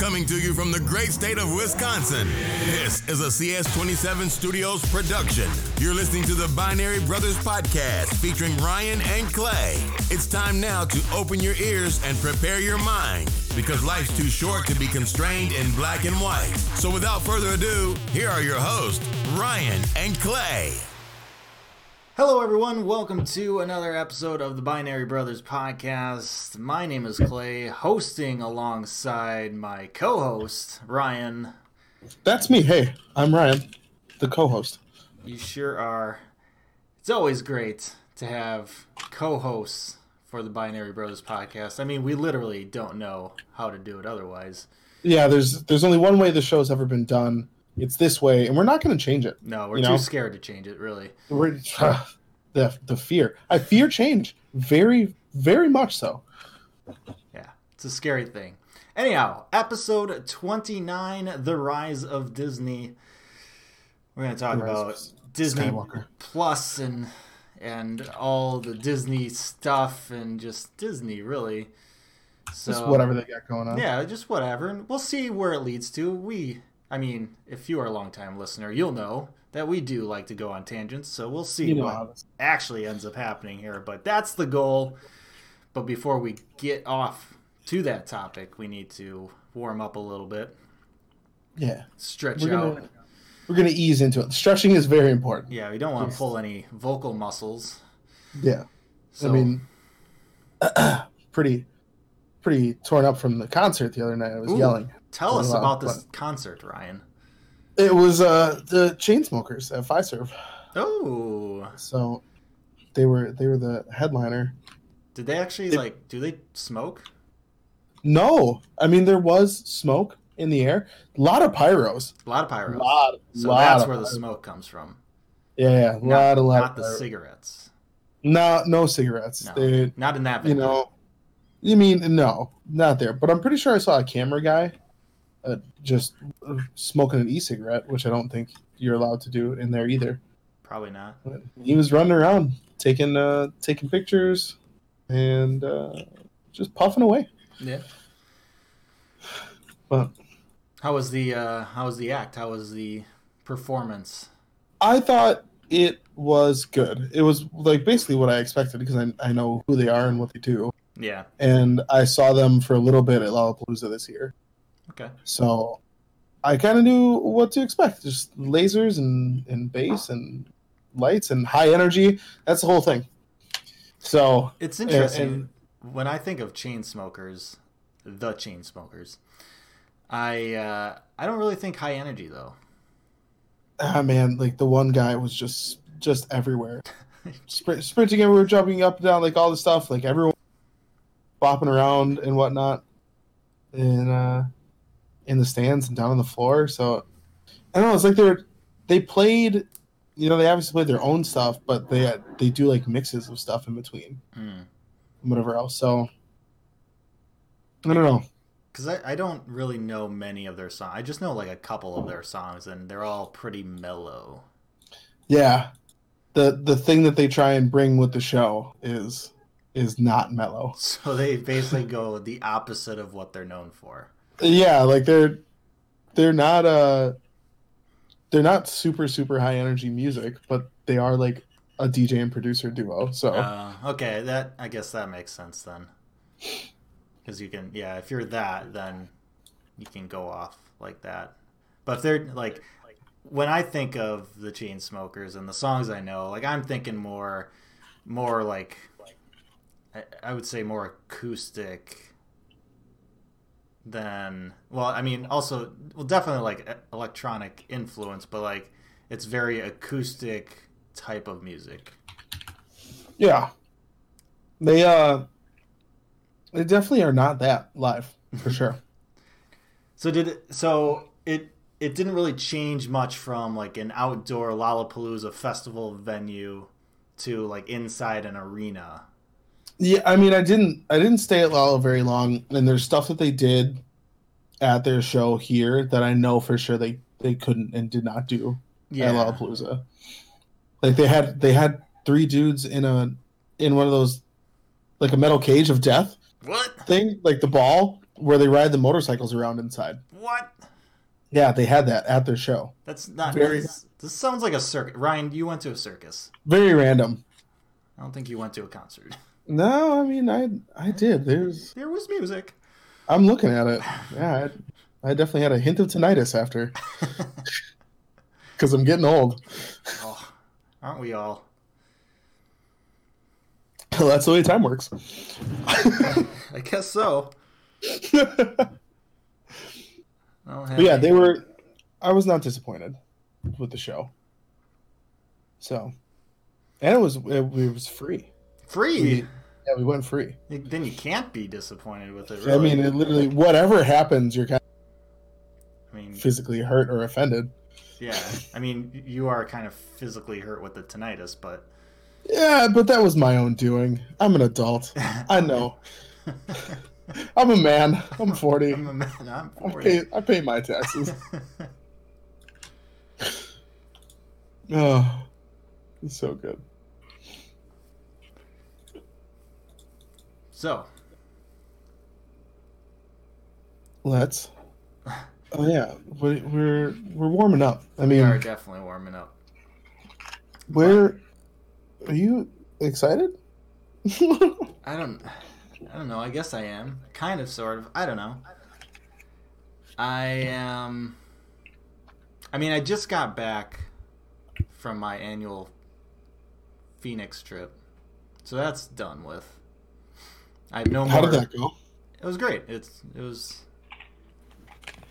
Coming to you from the great state of Wisconsin, this is a CS27 Studios production. You're listening to the Binary Brothers podcast featuring Ryan and Clay. It's time now to open your ears and prepare your mind because life's too short to be constrained in black and white. So without further ado, here are your hosts, Ryan and Clay. Hello, everyone. Welcome to another episode of the Binary Brothers podcast. My name is Clay, hosting alongside my co host, Ryan. That's me. Hey, I'm Ryan, the co host. You sure are. It's always great to have co hosts for the Binary Brothers podcast. I mean, we literally don't know how to do it otherwise. Yeah, there's there's only one way the show's ever been done. It's this way, and we're not going to change it. No, we're too know? scared to change it, really. We're the the fear. I fear change very very much so. Yeah, it's a scary thing. Anyhow, episode 29 The Rise of Disney. We're going to talk about Disney Skywalker. Plus and and all the Disney stuff and just Disney really. So Just whatever they got going on. Yeah, just whatever. And we'll see where it leads to. We I mean, if you are a longtime listener, you'll know that we do like to go on tangents, so we'll see You know what actually ends up happening here. But that's the goal. But before we get off to that topic, we need to warm up a little bit, Yeah, stretch we're out. gonna we're gonna ease into it. Stretching is very important. Yeah, we don't want to pull any vocal muscles. Yeah, So, I mean, pretty pretty torn up from the concert the other night. I was Ooh. yelling. Tell us about this concert, Ryan. It was uh the Chainsmokers at Fiserv. Oh, So they were they were the headliner. did they actually It- like? Do they smoke? No, I mean there was smoke in the air. A lot of pyros. A lot of pyros. A lot, so lot that's where the smoke comes from. Yeah, yeah, Not, lot, a lot. not of the pyros. cigarettes. No, no cigarettes. No, They, not in that. you know, you mean no, not there. But I'm pretty sure I saw a camera guy, uh, just uh, smoking an e-cigarette, which I don't think you're allowed to do in there either. probably not. He was running around taking uh, taking pictures and uh, just puffing away. Yeah. But How was the uh, How was the act? How was the performance? I thought it was good. It was like basically what I expected because I, I know who they are and what they do. Yeah. And I saw them for a little bit at Lollapalooza this year. Okay. So I kind of knew what to expect. Just lasers and, and bass and lights and high energy. That's the whole thing. So It's interesting and- when I think of chain smokers, the chain smokers. I uh, I don't really think high energy though. ah man, like the one guy was just just everywhere, Sprint, sprinting everywhere, jumping up and down, like all the stuff, like everyone bopping around and whatnot, And uh, in the stands and down on the floor. So I don't know. It's like they're they played, you know, they obviously played their own stuff, but they they do like mixes of stuff in between, Mm. whatever else. So I don't know. Because I, I don't really know many of their songs. I just know like a couple of their songs, and they're all pretty mellow. Yeah, the the thing that they try and bring with the show is is not mellow. So they basically go the opposite of what they're known for. Yeah, like they're they're not uh they're not super super high energy music, but they are like a DJ and producer duo. So Uh, okay, that I guess that makes sense then. Because you can, yeah, if you're that, then you can go off like that. But if they're like, when I think of the chain smokers and the songs I know, like I'm thinking more, more like, I, I would say more acoustic than. Well, I mean, also, well, definitely like electronic influence, but like it's very acoustic type of music. yeah, they uh they definitely are not that live for sure. So did it, so it it didn't really change much from like an outdoor Lollapalooza festival venue to like inside an arena. Yeah, I mean, I didn't I didn't stay at Lolla very long, and there's stuff that they did at their show here that I know for sure they they couldn't and did not do at Yeah. Lollapalooza. Like they had they had three dudes in a in one of those like a metal cage of death What? thing, like the ball, where they ride the motorcycles around inside. What? Yeah, they had that at their show. That's not. Very- This, this sounds like a circus. Ryan, you went to a circus. Very random. I don't think you went to a concert. No, I mean I I did. There's There was music. I'm looking at it. Yeah, I, I definitely had a hint of tinnitus after because I'm getting old. Oh, aren't we all? That's the way time works. I guess so. But I don't have yeah, they were. I was not disappointed with the show. So, and it was it, it was free. Free. Yeah, we went free. Then you can't be disappointed with it. I mean, it literally whatever happens, you're kind of I mean, physically hurt or offended. yeah. I mean, you are kind of physically hurt with the tinnitus, but Yeah, but that was my own doing. I'm an adult. I know. I'm a man. I'm 40. I'm a man. I'm I 40. pay, I pay my taxes. Oh, it's so good. So, Let's. Oh yeah, we- we're we're warming up. I mean, we are definitely warming up. where are you excited? I don't. I don't know. I guess I am. Kind of, sort of. I don't know. I am. I mean, I just got back from my annual Phoenix trip, so that's done with. I have no How more. did that go? It was great. It's it was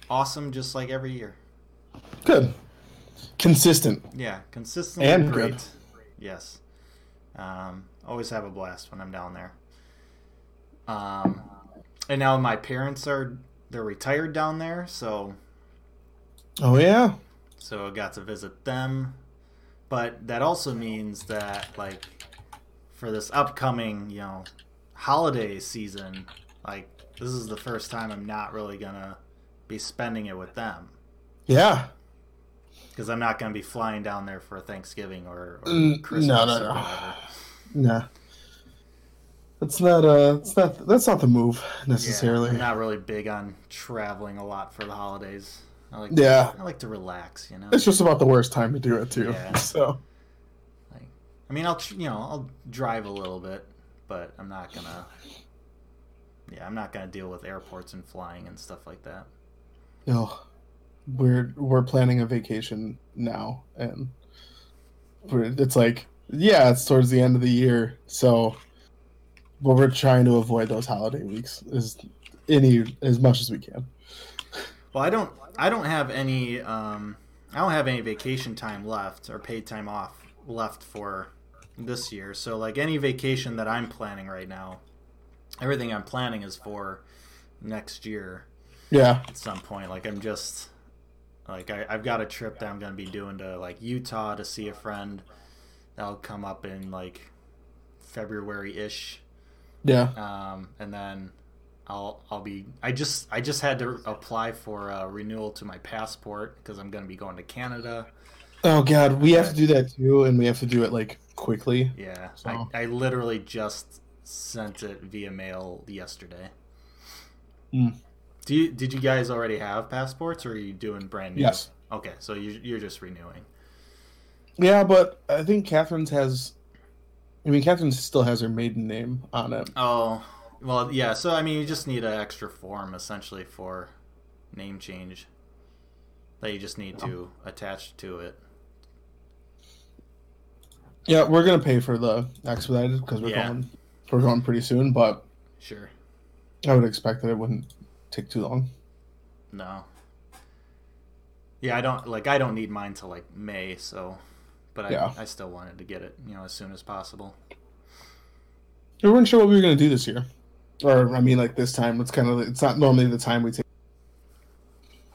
awesome, just like every year. Good. Consistent. Yeah, consistently And great. good. Yes. Um, always have a blast when I'm down there. Um, and now my parents are they're retired down there, so Oh yeah. so I got to visit them. But that also means that like for this upcoming, you know, holiday season, like this is the first time I'm not really gonna be spending it with them Yeah. because I'm not gonna be flying down there for Thanksgiving or, or Mm, Christmas no, no, or no. whatever. Nah. That's not uh it's not that's not the move Yeah, necessarily. I'm not really big on traveling a lot for the holidays. I like Yeah. I like to relax, you know. It's just about the worst time to do it too. Yeah. So Like, I mean, I'll you know I'll drive a little bit, but I'm not gonna. Yeah, I'm not gonna deal with airports and flying and stuff like that. No, we're we're planning a vacation now and we're, it's like yeah, it's towards the end of the year, so but we're trying to avoid those holiday weeks as any as much as we can. Well, I don't. I don't have any. Um, I don't have any vacation time left or paid time off left for this year. So, like any vacation that I'm planning right now, everything I'm planning is for next year Yeah. at some point. Like I'm just like I, I've got a trip that I'm gonna be doing to like Utah to see a friend. That'll come up in like February ish Yeah. um, and then I'll I'll be I just I just had to apply for a renewal to my passport because I'm going to be going to Canada. Oh god, we have to do that too and we have to do it like quickly. Yeah, So- I, I literally just sent it via mail yesterday. Hmm. Do you did you guys already have passports or are you doing brand new? Yes. Okay, so you you're just renewing. Yeah, but I think Catherine's has I mean Catherine still has her maiden name on it. Oh, well, yeah. So I mean, you just need an extra form essentially for name change that you just need to attach to it. Yeah, we're gonna pay for the expedited because we're Yeah. going we're going pretty soon, but Sure. I would expect that it wouldn't take too long. No. Yeah, I don't like. I don't need mine till like May. So, but I, Yeah. I still wanted to get it, you know, as soon as possible. We weren't sure what we were gonna do this year, or I mean, like this time. It's kind of it's not normally the time we take,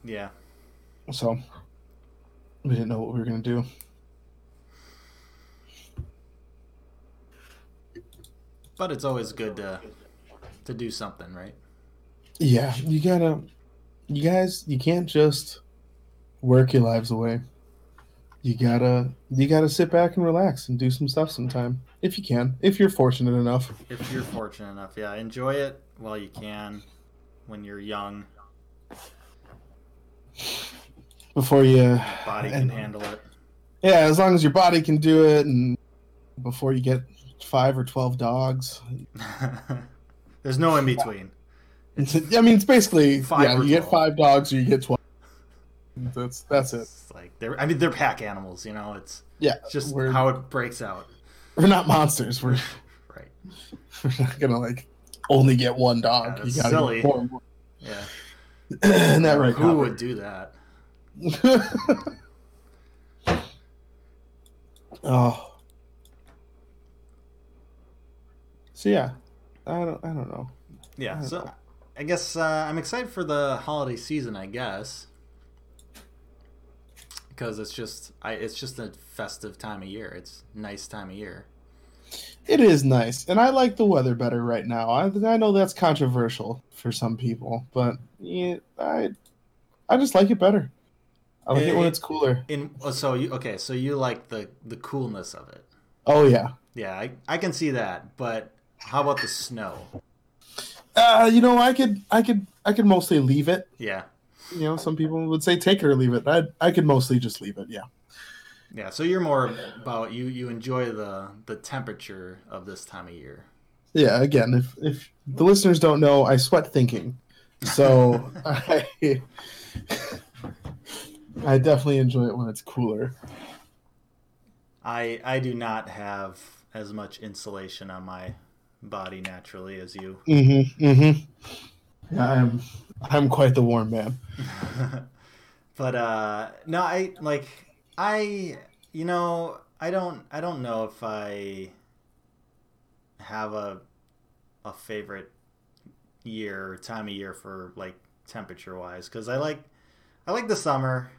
Yeah. so we didn't know what we were gonna do. But it's always good to to do something, right? Yeah, you gotta, you guys, you can't just work your lives away. You gotta, you gotta sit back and relax and do some stuff sometime if you can, if you're fortunate enough. If you're fortunate enough, yeah, enjoy it while you can. when you're young, Before you, body can And- handle it. yeah, as long as your body can do it, and before you get five or twelve dogs. There's no in between. It's, I mean, it's basically Five yeah, you get five dogs or you get twelve. That's that's it. It's like they're I mean they're pack animals, you know, it's Yeah, it's just how it breaks out. we're not monsters. We're Right. we're not gonna like only get one dog. Yeah, you gotta silly. get. Yeah. That right? Who would do that? oh. So yeah, I don't. I don't know. Yeah. I don't So know. I guess uh, I'm excited for the holiday season, I guess. Because it's just I it's just a festive time of year. It's nice time of year. It is nice, and I like the weather better right now. I I know that's controversial for some people, but yeah, I I just like it better. I like it when Eh, it's cooler. In oh, so you okay, so you like the the coolness of it. Oh yeah. Yeah, I, I can see that, but how about the snow? Uh, you know, I could I could I could mostly leave it. Yeah. You know, some people would say take it or leave it. I I could mostly just leave it. Yeah. Yeah, so you're more about you you enjoy the the temperature of this time of year. Yeah. Again, if if the listeners don't know, I sweat thinking, so I I definitely enjoy it when it's cooler. I I do not have as much insulation on my body naturally as you. Mm-hmm. Mm-hmm. Yeah, I'm I'm quite the warm man. but uh no, I like I you know, I don't I don't know if I have a a favorite year or time of year for like temperature wise cuz I like I like the summer.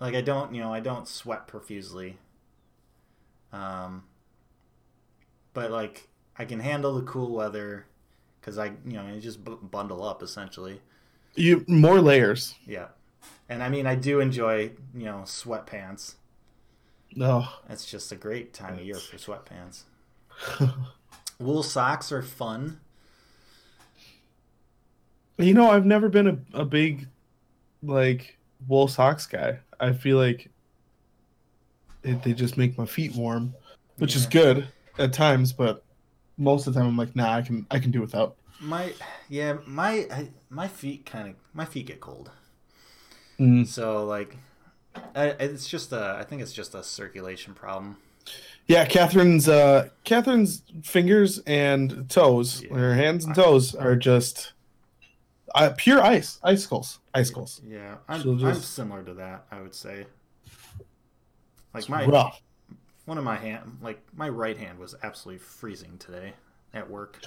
Like I don't, you know, I don't sweat profusely. Um but like I can handle the cool weather cuz I, you know, you just b- bundle up essentially. You more layers. Yeah. And I mean, I do enjoy, you know, sweatpants. No. It's just a great time of year for sweatpants. Wool socks are fun. You know, I've never been a, a big like wool socks guy. I feel like it, they just make my feet warm, which is good at times, but most of the time I'm like, nah, I can I can do without. My yeah, my I, my feet kind of my feet get cold. Mm. So like I, it's just a I think it's just a circulation problem. Yeah, Catherine's uh Catherine's fingers and toes, Yeah. her hands and toes are just uh, pure ice, icicles, icicles. Yeah, I'm, She'll I'm similar to that, I would say. Like It's my rough. One of my hand like my right hand was absolutely freezing today at work.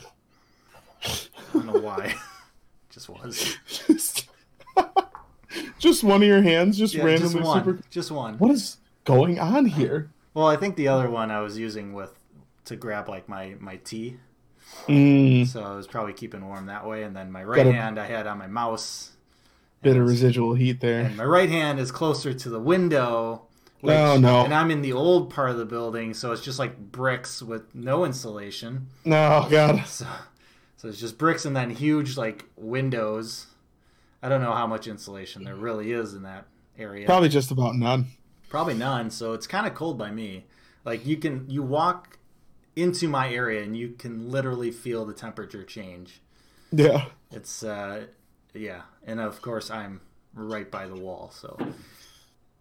I don't know why. Just was. just, just one of your hands, just Yeah, randomly just one. super. Just one. What is going on here? Well, I think the other one I was using with to grab like my my tea, Mm, so I was probably keeping warm that way. And then my right a- hand I had on my mouse. bit of residual heat there. And my right hand is closer to the window. Which, Oh, no. And I'm in the old part of the building, so it's just like bricks with no insulation. No, God. So, so it's just bricks and then huge like windows. I don't know how much insulation there really is in that area. Probably just about none. Probably none. So it's kind of cold by me. Like you can you walk into my area and you can literally feel the temperature change. Yeah. It's uh yeah, and of course I'm right by the wall, so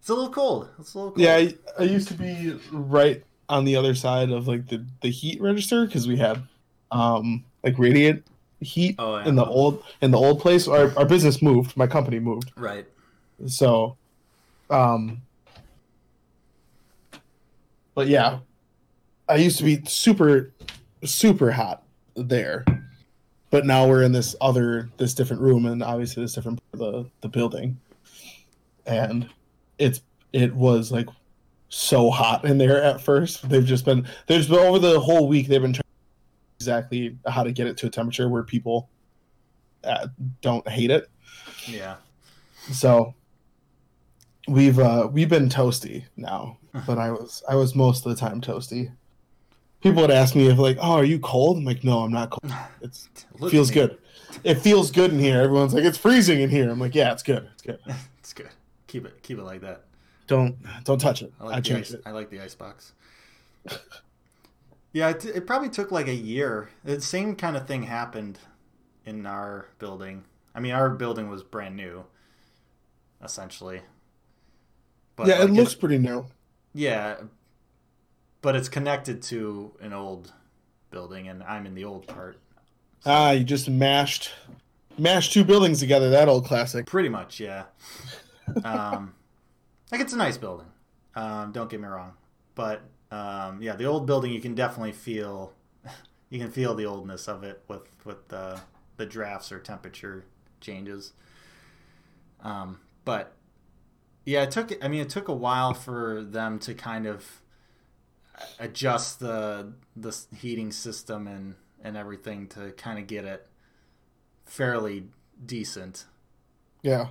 it's a little cold. It's a little cold. Yeah, I, I used to be right on the other side of like the, the heat register because we had um like radiant heat Oh, yeah. in the old in the old place. Our, our business moved, my company moved. right. So um but yeah. I used to be super super hot there. But now we're in this other this different room and obviously this different part of the, the building. And it's it was like so hot in there at first. They've just been there's been over the whole week they've been trying exactly how to get it to a temperature where people uh, don't hate it. Yeah. So we've uh we've been toasty now, but I was I was most of the time toasty. people would ask me if like, "Oh, are you cold?" I'm like, "No, I'm not cold. It's Look feels good. It feels good in here." Everyone's like, "It's freezing in here." I'm like, "Yeah, it's good. It's good. it's good. Keep it keep it like that. Don't don't touch it. I I, like the changed ice, it." I like the ice box. yeah, it, it probably took like a year. The same kind of thing happened in our building. I mean, our building was brand new, essentially. But yeah, it like, looks pretty new. yeah, but it's connected to an old building, and I'm in the old part. Ah, you just mashed mashed two buildings together. That old classic. Pretty much, yeah. Um, like it's a nice building. Um, don't get me wrong, but um, yeah, the old building you can definitely feel. You can feel the oldness of it with with the the drafts or temperature changes. Um, but yeah, it took. I mean, it took a while for them to kind of adjust the the heating system and and everything to kind of get it fairly decent. Yeah.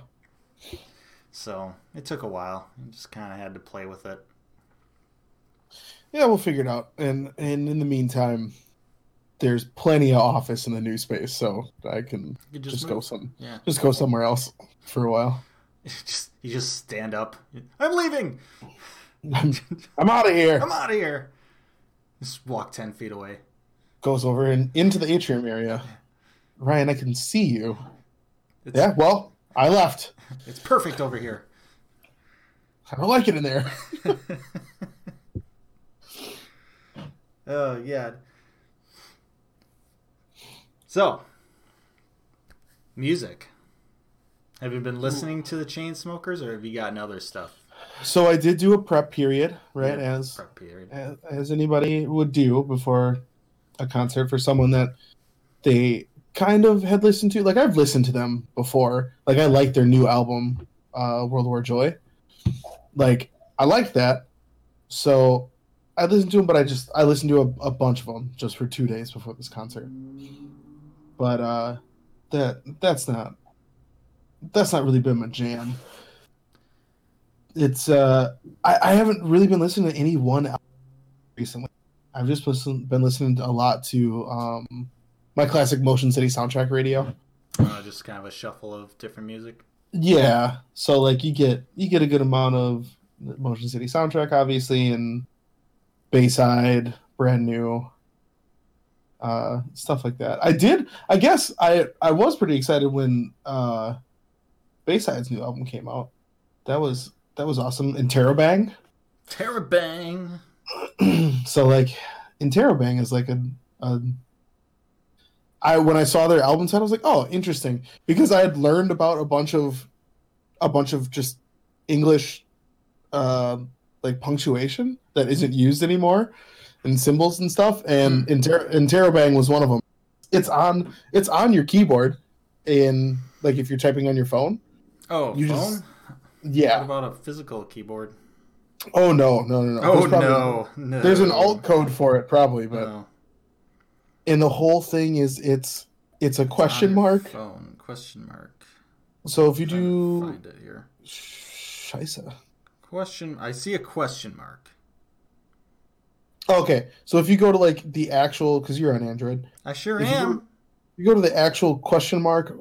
So it took a while. You just kind of had to play with it. Yeah, we'll figure it out. And and in the meantime, there's plenty of office in the new space, so I can just, just, go some Yeah, just go somewhere else for a while. just you just stand up. I'm leaving. I'm, I'm out of here. I'm out of here. Just walk ten feet away. Goes over and into the atrium area. Ryan, I can see you. It's, Yeah, well, I left. it's perfect over here. I don't like it in there. Oh yeah. So, music. Have you been listening to the Chainsmokers, or have you gotten other stuff? So I did do a prep period, right? Yeah, As prep period. as, as anybody would do before a concert for someone that they kind of had listened to. Like I've listened to them before. Like I like their new album, uh, World War Joy. Like I like that. So I listened to them, but I just I listened to a, a bunch of them just for two days before this concert. But uh, that that's not that's not really been my jam. It's uh I, I haven't really been listening to any one recently. I've just been listening a lot to um, my classic Motion City soundtrack radio. Uh, just kind of a shuffle of different music. Yeah, so like you get you get a good amount of Motion City soundtrack, obviously, and Bayside, brand new, uh, stuff like that. I did, I guess, I I was pretty excited when uh, Bayside's new album came out. That was that was awesome. And Interrobang. Terabang. so like Interrobang is like a, a I when I saw their album set, I was like, oh, interesting, because I had learned about a bunch of a bunch of just English uh, like punctuation that isn't used anymore and symbols and stuff, and Inter- Interrobang was one of them. It's on it's on your keyboard in like if you're typing on your phone. Oh, You phone. just- What about a physical keyboard? Oh no no no no. Oh There's probably- no, no. There's an alt code for it probably, but No. And the whole thing is it's it's a question On your mark. Phone question mark. So if you do find it here. Scheisse. Question. I see a question mark. Okay, so if you go to like the actual because you're on Android, I sure If you am. go- you go to the actual question mark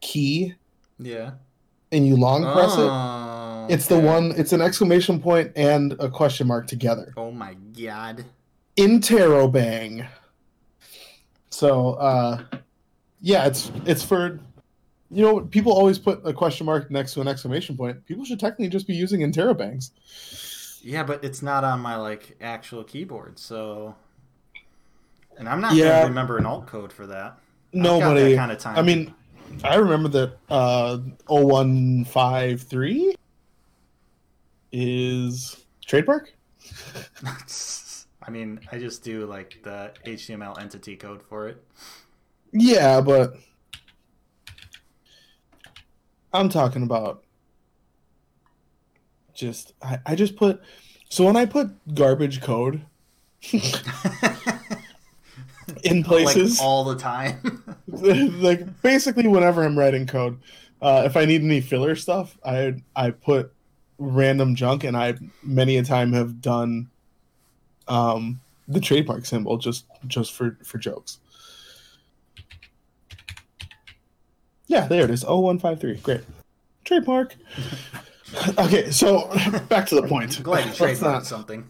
key Yeah. and you long press it. Oh, It's the one. It's an exclamation point and a question mark together. Oh my god. Interrobang. So uh, yeah, it's it's for you know people always put a question mark next to an exclamation point. People should technically just be using interrobangs. Yeah, but it's not on my like actual keyboard, so. And I'm not Yeah. gonna remember an alt code for that. Nobody. that kind of time. I mean, I remember that uh, 0153 is trademark. I mean, I just do like the HTML entity code for it. Yeah, but I'm talking about just I, I just put so when I put garbage code in places like all the time. like basically whenever I'm writing code, uh, if I need any filler stuff, I I put random junk, and I many a time have done um, the trademark symbol just just for for jokes. Yeah, there it is. 0153. Great. Trademark. okay, so back to the point. I'm glad you Let's trademarked not- something.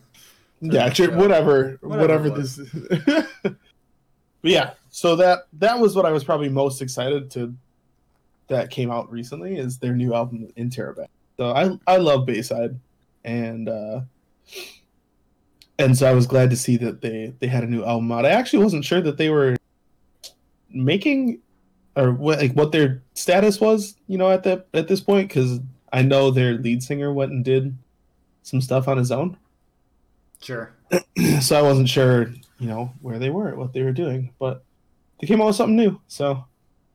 yeah, tra- whatever, Whatever whatever, this. but yeah, so that that was what I was probably most excited to. That came out recently is their new album Interrobang. So I I love Bayside, and uh and so I was glad to see that they they had a new album out. I actually wasn't sure that they were making or what like what their status was, you know, at that at this point because I know their lead singer went and did some stuff on his own Sure. so I wasn't sure, you know, where they were, what they were doing, but they came out with something new. So,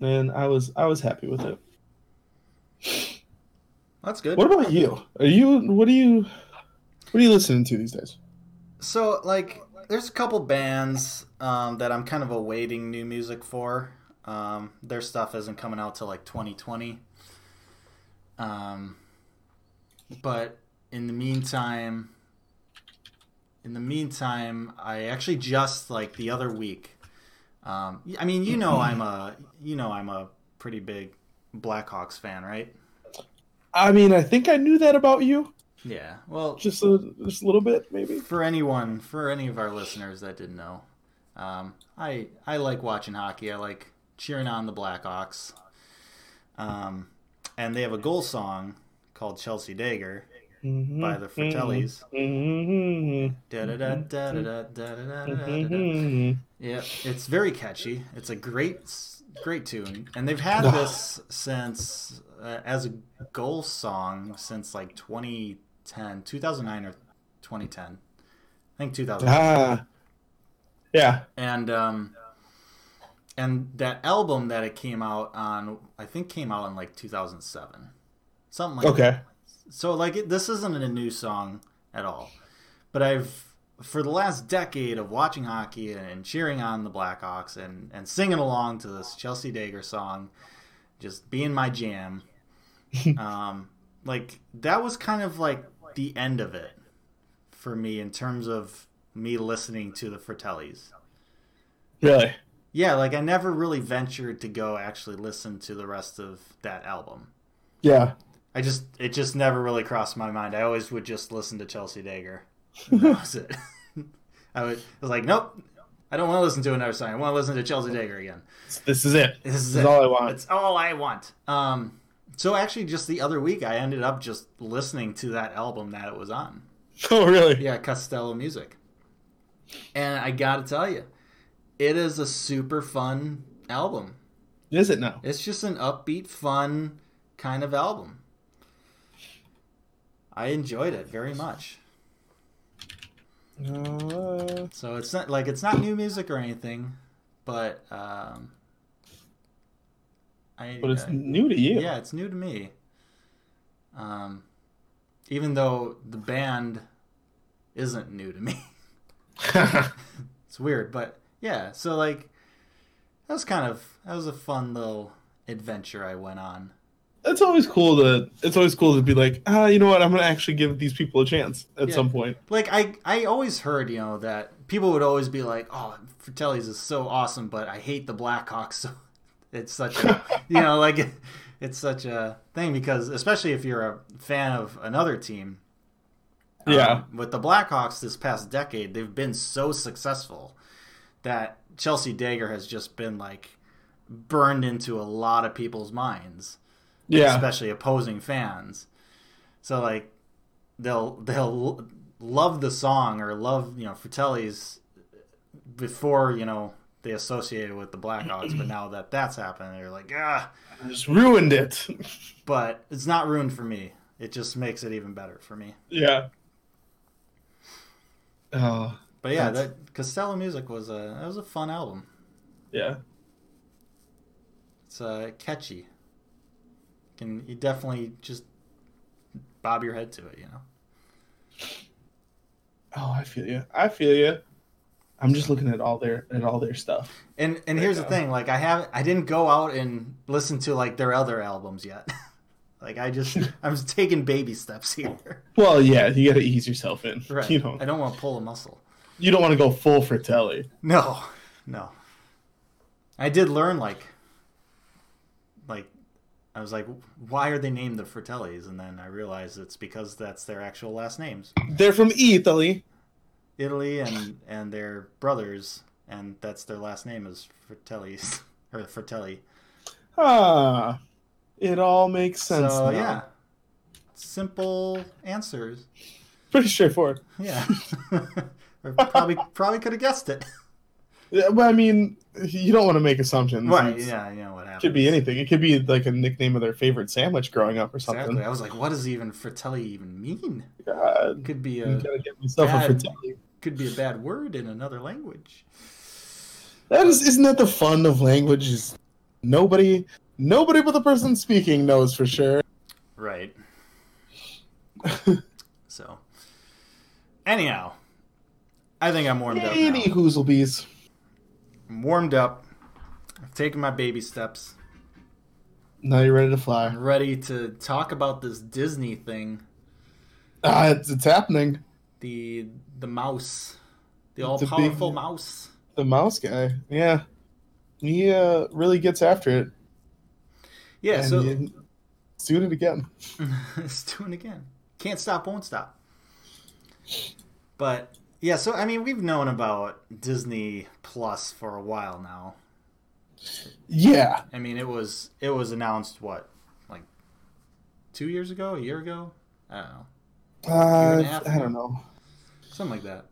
and I was I was happy with it. That's good. What about you? Are you what are you what are you listening to these days? So, like, there's a couple bands um, that I'm kind of awaiting new music for. Um, their stuff isn't coming out till like 2020. Um, but in the meantime, in the meantime, I actually just like the other week. Um, I mean, you know, I'm a you know I'm a pretty big Blackhawks fan, right? I mean, I think I knew that about you, yeah. Well, just a just a little bit maybe. For anyone, for any of our listeners that didn't know, um, I I like watching hockey. I like cheering on the Blackhawks. Um, and they have a goal song called Chelsea Dagger by the Fratellis. Yeah, it's very catchy. It's a great great tune, and they've had this since uh, as a goal song since like 20 2010, 2009 or 2010. I think 2000. Ah, yeah. and um, and that album that it came out on, I think came out in like 2007, something like that. Okay. So like it, this isn't a new song at all, but I've for the last decade of watching hockey and cheering on the Blackhawks and and singing along to this Chelsea Dagger song, just being my jam. um, like that was kind of like the end of it for me in terms of me listening to the Fratellis. Really. Yeah, like I never really ventured to go actually listen to the rest of that album. Yeah. I just it just never really crossed my mind. I always would just listen to Chelsea Dagger. That was it. I would I was like, nope, I don't want to listen to another song. I want to listen to Chelsea Dagger again. This is it. This is, This is it. all I want. It's all I want. Um, so actually, just the other week, I ended up just listening to that album that it was on. Oh, really? Yeah, Costello Music. And I gotta tell you, it is a super fun album. Is it now? It's just an upbeat, fun kind of album. I enjoyed it very much. Uh, So it's not like it's not new music or anything, but um, I. but it's I- new to you. yeah, it's new to me. Um, even though the band isn't new to me, it's weird. But yeah, so like that was kind of that was a fun little adventure I went on. it's always cool to it's always cool to be like, ah, you know what? I'm gonna actually give these people a chance at Yeah. some point. like I I always heard you know that people would always be like, "Oh, Fratelli's is so awesome," but I hate the Blackhawks. So it's such a you know like it's such a thing because especially if you're a fan of another team. um, Yeah. with the Blackhawks this past decade, they've been so successful that Chelsea Dagger has just been like burned into a lot of people's minds Yeah, especially opposing fans. So like they'll they'll love the song or love you know Fratelli's before you know they associated with the Blackhawks, but now that that's happened, they're like ah. I just ruined it. But it's not ruined for me. It just makes it even better for me. yeah. Oh, But yeah, That's- that Costello Music was a that was a fun album. yeah. It's uh, catchy. Can you definitely just bob your head to it, you know? Oh, I feel you. I feel you. I'm just looking at all their at all their stuff. And and Right here's the thing, like I have I didn't go out and listen to like their other albums yet. like I just I'm just taking baby steps here. Well, yeah, you got to ease yourself in. Right. You know. I don't want to pull a muscle. You don't want to go full Fratelli. No, no. I did learn like, like, I was like, why are they named the Fratellis? And then I realized it's because that's their actual last names, They're from Italy. Italy, and and their brothers, and that's their last name is Fratellis or Fratelli. Ah, it all makes sense. so now. yeah, simple answers. pretty straightforward. Yeah, probably probably could have guessed it. Yeah, but I mean, you don't want to make assumptions. Right? It's- Yeah, yeah. What happened? It could be anything. It could be like a nickname of their favorite sandwich growing up or something. Exactly. I was like, what does even Fratelli even mean? God, it Could be a gonna get myself a Fratelli. Could be a bad word in another language. That is, isn't that the fun of language? Is nobody, nobody but the person speaking knows for sure. Right. so, anyhow, I think I'm warmed up. Any hoozlebees. I'm warmed up. I've taken my baby steps. Now you're ready to fly. I'm ready to talk about this Disney thing. Ah, it's, it's happening. The the mouse, the all powerful mouse. The mouse guy. Yeah, he uh, really gets after it. Yeah. and So he- he's doing it again. it's doing it again. Can't stop, won't stop. But yeah, so I mean, we've known about Disney Plus for a while now. Yeah, I mean, it was it was announced what, like, two years ago, a year ago. I don't know, uh, half I don't know. something like that.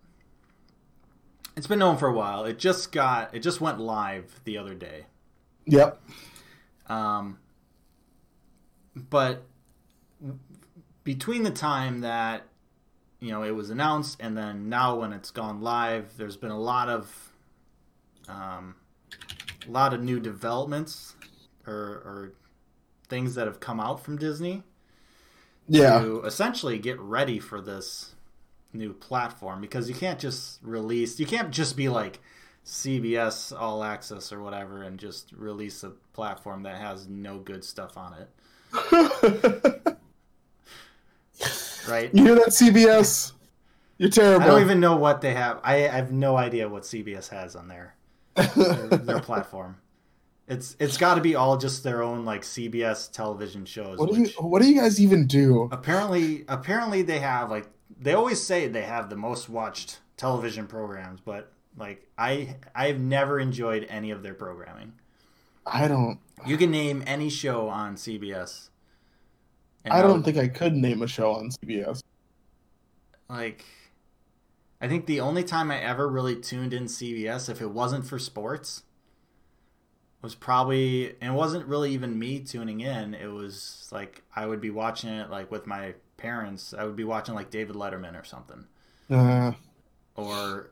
It's been known for a while. It just got it just went live the other day. Yep. Um, but between the time that you know it was announced and then now when it's gone live, there's been a lot of um, a lot of new developments or, or things that have come out from Disney Yeah. to essentially get ready for this new platform because you can't just release you can't just be like CBS All Access or whatever and just release a platform that has no good stuff on it, right? you hear that, CBS? You're terrible. I don't even know what they have. I, I have no idea what CBS has on their their, their platform. It's it's got to be all just their own like CBS television shows. what do you What do you guys even do? apparently apparently they have like they always say they have the most watched television programs but like i i've never enjoyed any of their programming I don't. you can name any show on cbs I don't think I could name a show on CBS. like i think the only time i ever really tuned in cbs if it wasn't for sports was probably and it wasn't really even me tuning in it was like i would be watching it like with my parents i would be watching like david letterman or something Uh, or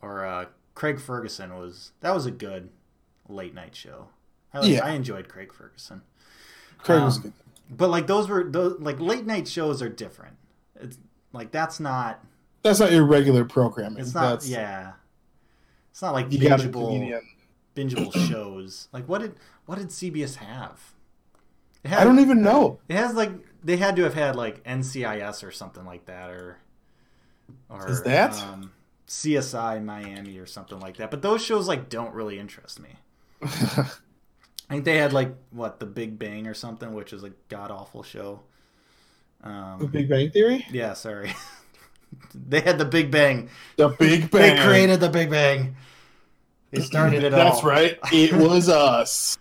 or uh, Craig Ferguson was that was a good late night show. I like, Yeah. I enjoyed Craig Ferguson, Craig was Um, good. but like those were those like late night shows are different. It's like that's not That's not your regular programming. it's not That's, yeah. It's not like You got a bingeable comedian. Bingeable shows. Like what did what did CBS have? Had, I don't even know. It has like they had to have had like NCIS or something like that, or or Is that? um, CSI Miami or something like that. But those shows like don't really interest me. I think they had like what the Big Bang or something, which is a god awful show. the Um, Big Bang Theory. yeah, sorry. they had the Big Bang. The Big Bang. They created the Big Bang. They started it all. That's right. It was us.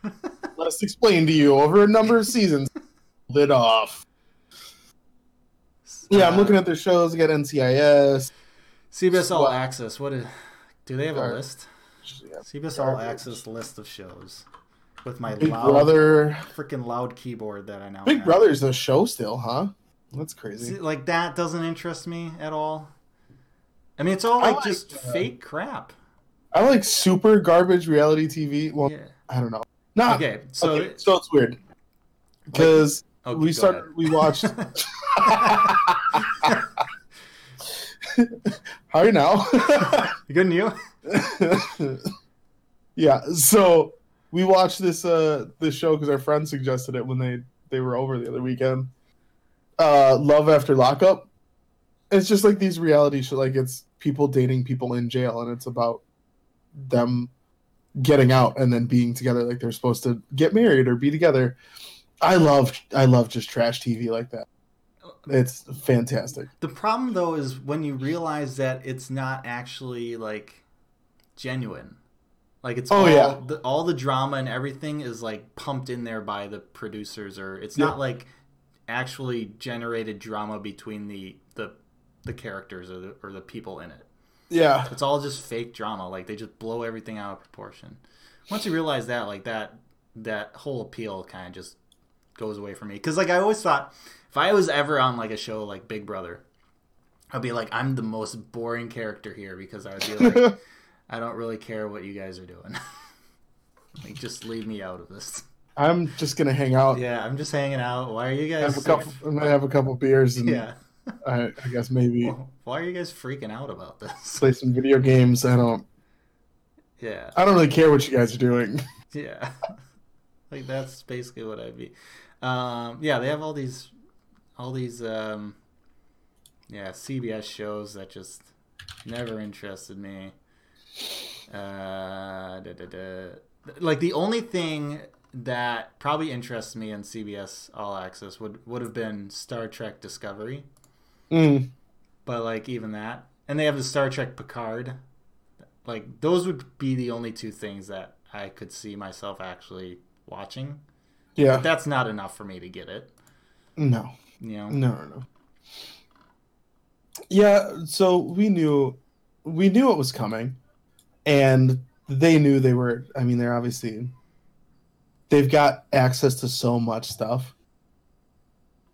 Let's explain to you over a number of seasons. Lit off. Yeah, I'm looking at their shows. They got NCIS. CBS All What? Access. What is? Do they have a list? Yeah. CBS All Garbage. Access list of shows with my Big loud, Brother. freaking loud keyboard that I now Big have. Brother's a show still, huh? That's crazy. See, like that doesn't interest me at all. I mean, it's all I like, like, just uh, fake crap. I like super garbage reality TV. Well, Yeah. I don't know. Not Okay, so okay, so it's weird because okay, we started. We watched. How are you now? you Good and you? yeah. So we watched this uh this show because our friend suggested it when they they were over the other weekend. Uh, Love After Lockup. It's just like these reality show. Like it's people dating people in jail, and it's about them getting out and then being together like they're supposed to get married or be together. I love I love just trash TV like that. It's fantastic. The problem though is when you realize that it's not actually like genuine. Like it's Oh, all yeah. the, all the drama and everything is like pumped in there by the producers or it's Yeah. not like actually generated drama between the the the characters or the or the people in it. Yeah. It's all just fake drama. Like they just blow everything out of proportion. Once you realize that, like that, that whole appeal kind of just goes away from me. Because like I always thought, if I was ever on like a show like Big Brother, I'd be like, I'm the most boring character here because I would be like, I don't really care what you guys are doing. like just leave me out of this. I'm just gonna hang out. Yeah, I'm just hanging out. Why are you guys? Have a couple. I'm gonna have a couple beers and yeah. I, I guess maybe Why are you guys freaking out about this? play some video games. I don't. Yeah. I don't really care what you guys are doing. Yeah. like that's basically what I'd be. Um, yeah, they have all these, all these, um, yeah, CBS shows that just never interested me. Uh, da, da, da. Like the only thing that probably interests me in CBS All Access would would have been Star Trek Discovery, Mm, but like even that, and they have the Star Trek Picard. Like those would be the only two things that I could see myself actually watching. yeah. But that's not enough for me to get it. No. You know. No. No. No. Yeah. So we knew, we knew it was coming, and they knew they were. I mean, they're obviously. They've got access to so much stuff.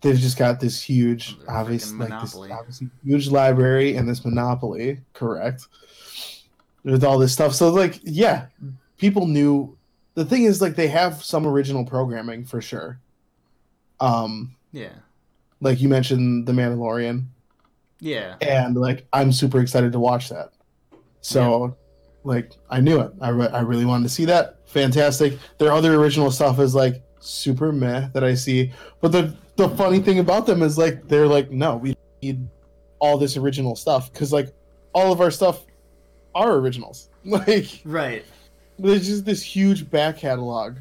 They've just got this huge, They're obvious, like this obviously huge library and this monopoly. Correct. With all this stuff, so like, yeah, people knew. The thing is, like, they have some original programming for sure. Um, Yeah. like you mentioned, The Mandalorian, Yeah. and like I'm super excited to watch that. So, like, I knew it. I, re- I really wanted to see that. Fantastic. Their other original stuff is like super meh that I see, but the the funny thing about them is like they're like, no, we need all this original stuff because like all of our stuff are originals. Like, Right. there's just this huge back catalog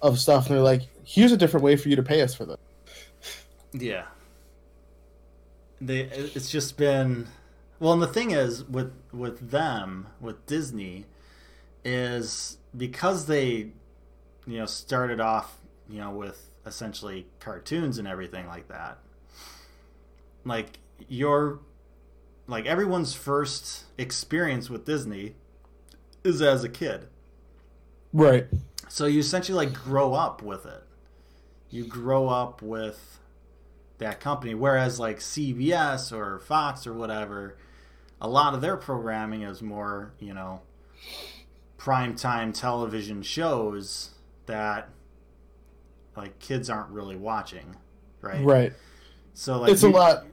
of stuff, and they're like, here's a different way for you to pay us for this. Yeah. They it's just been well and the thing is with with them, with Disney, is because they you know, started off, you know, with essentially cartoons and everything like that. Like your like everyone's first experience with Disney is as a kid. Right. So you essentially like grow up with it. You grow up with that company. Whereas like CBS or Fox or whatever, a lot of their programming is more, you know, primetime television shows that like kids aren't really watching. Right. Right. So like it's a lot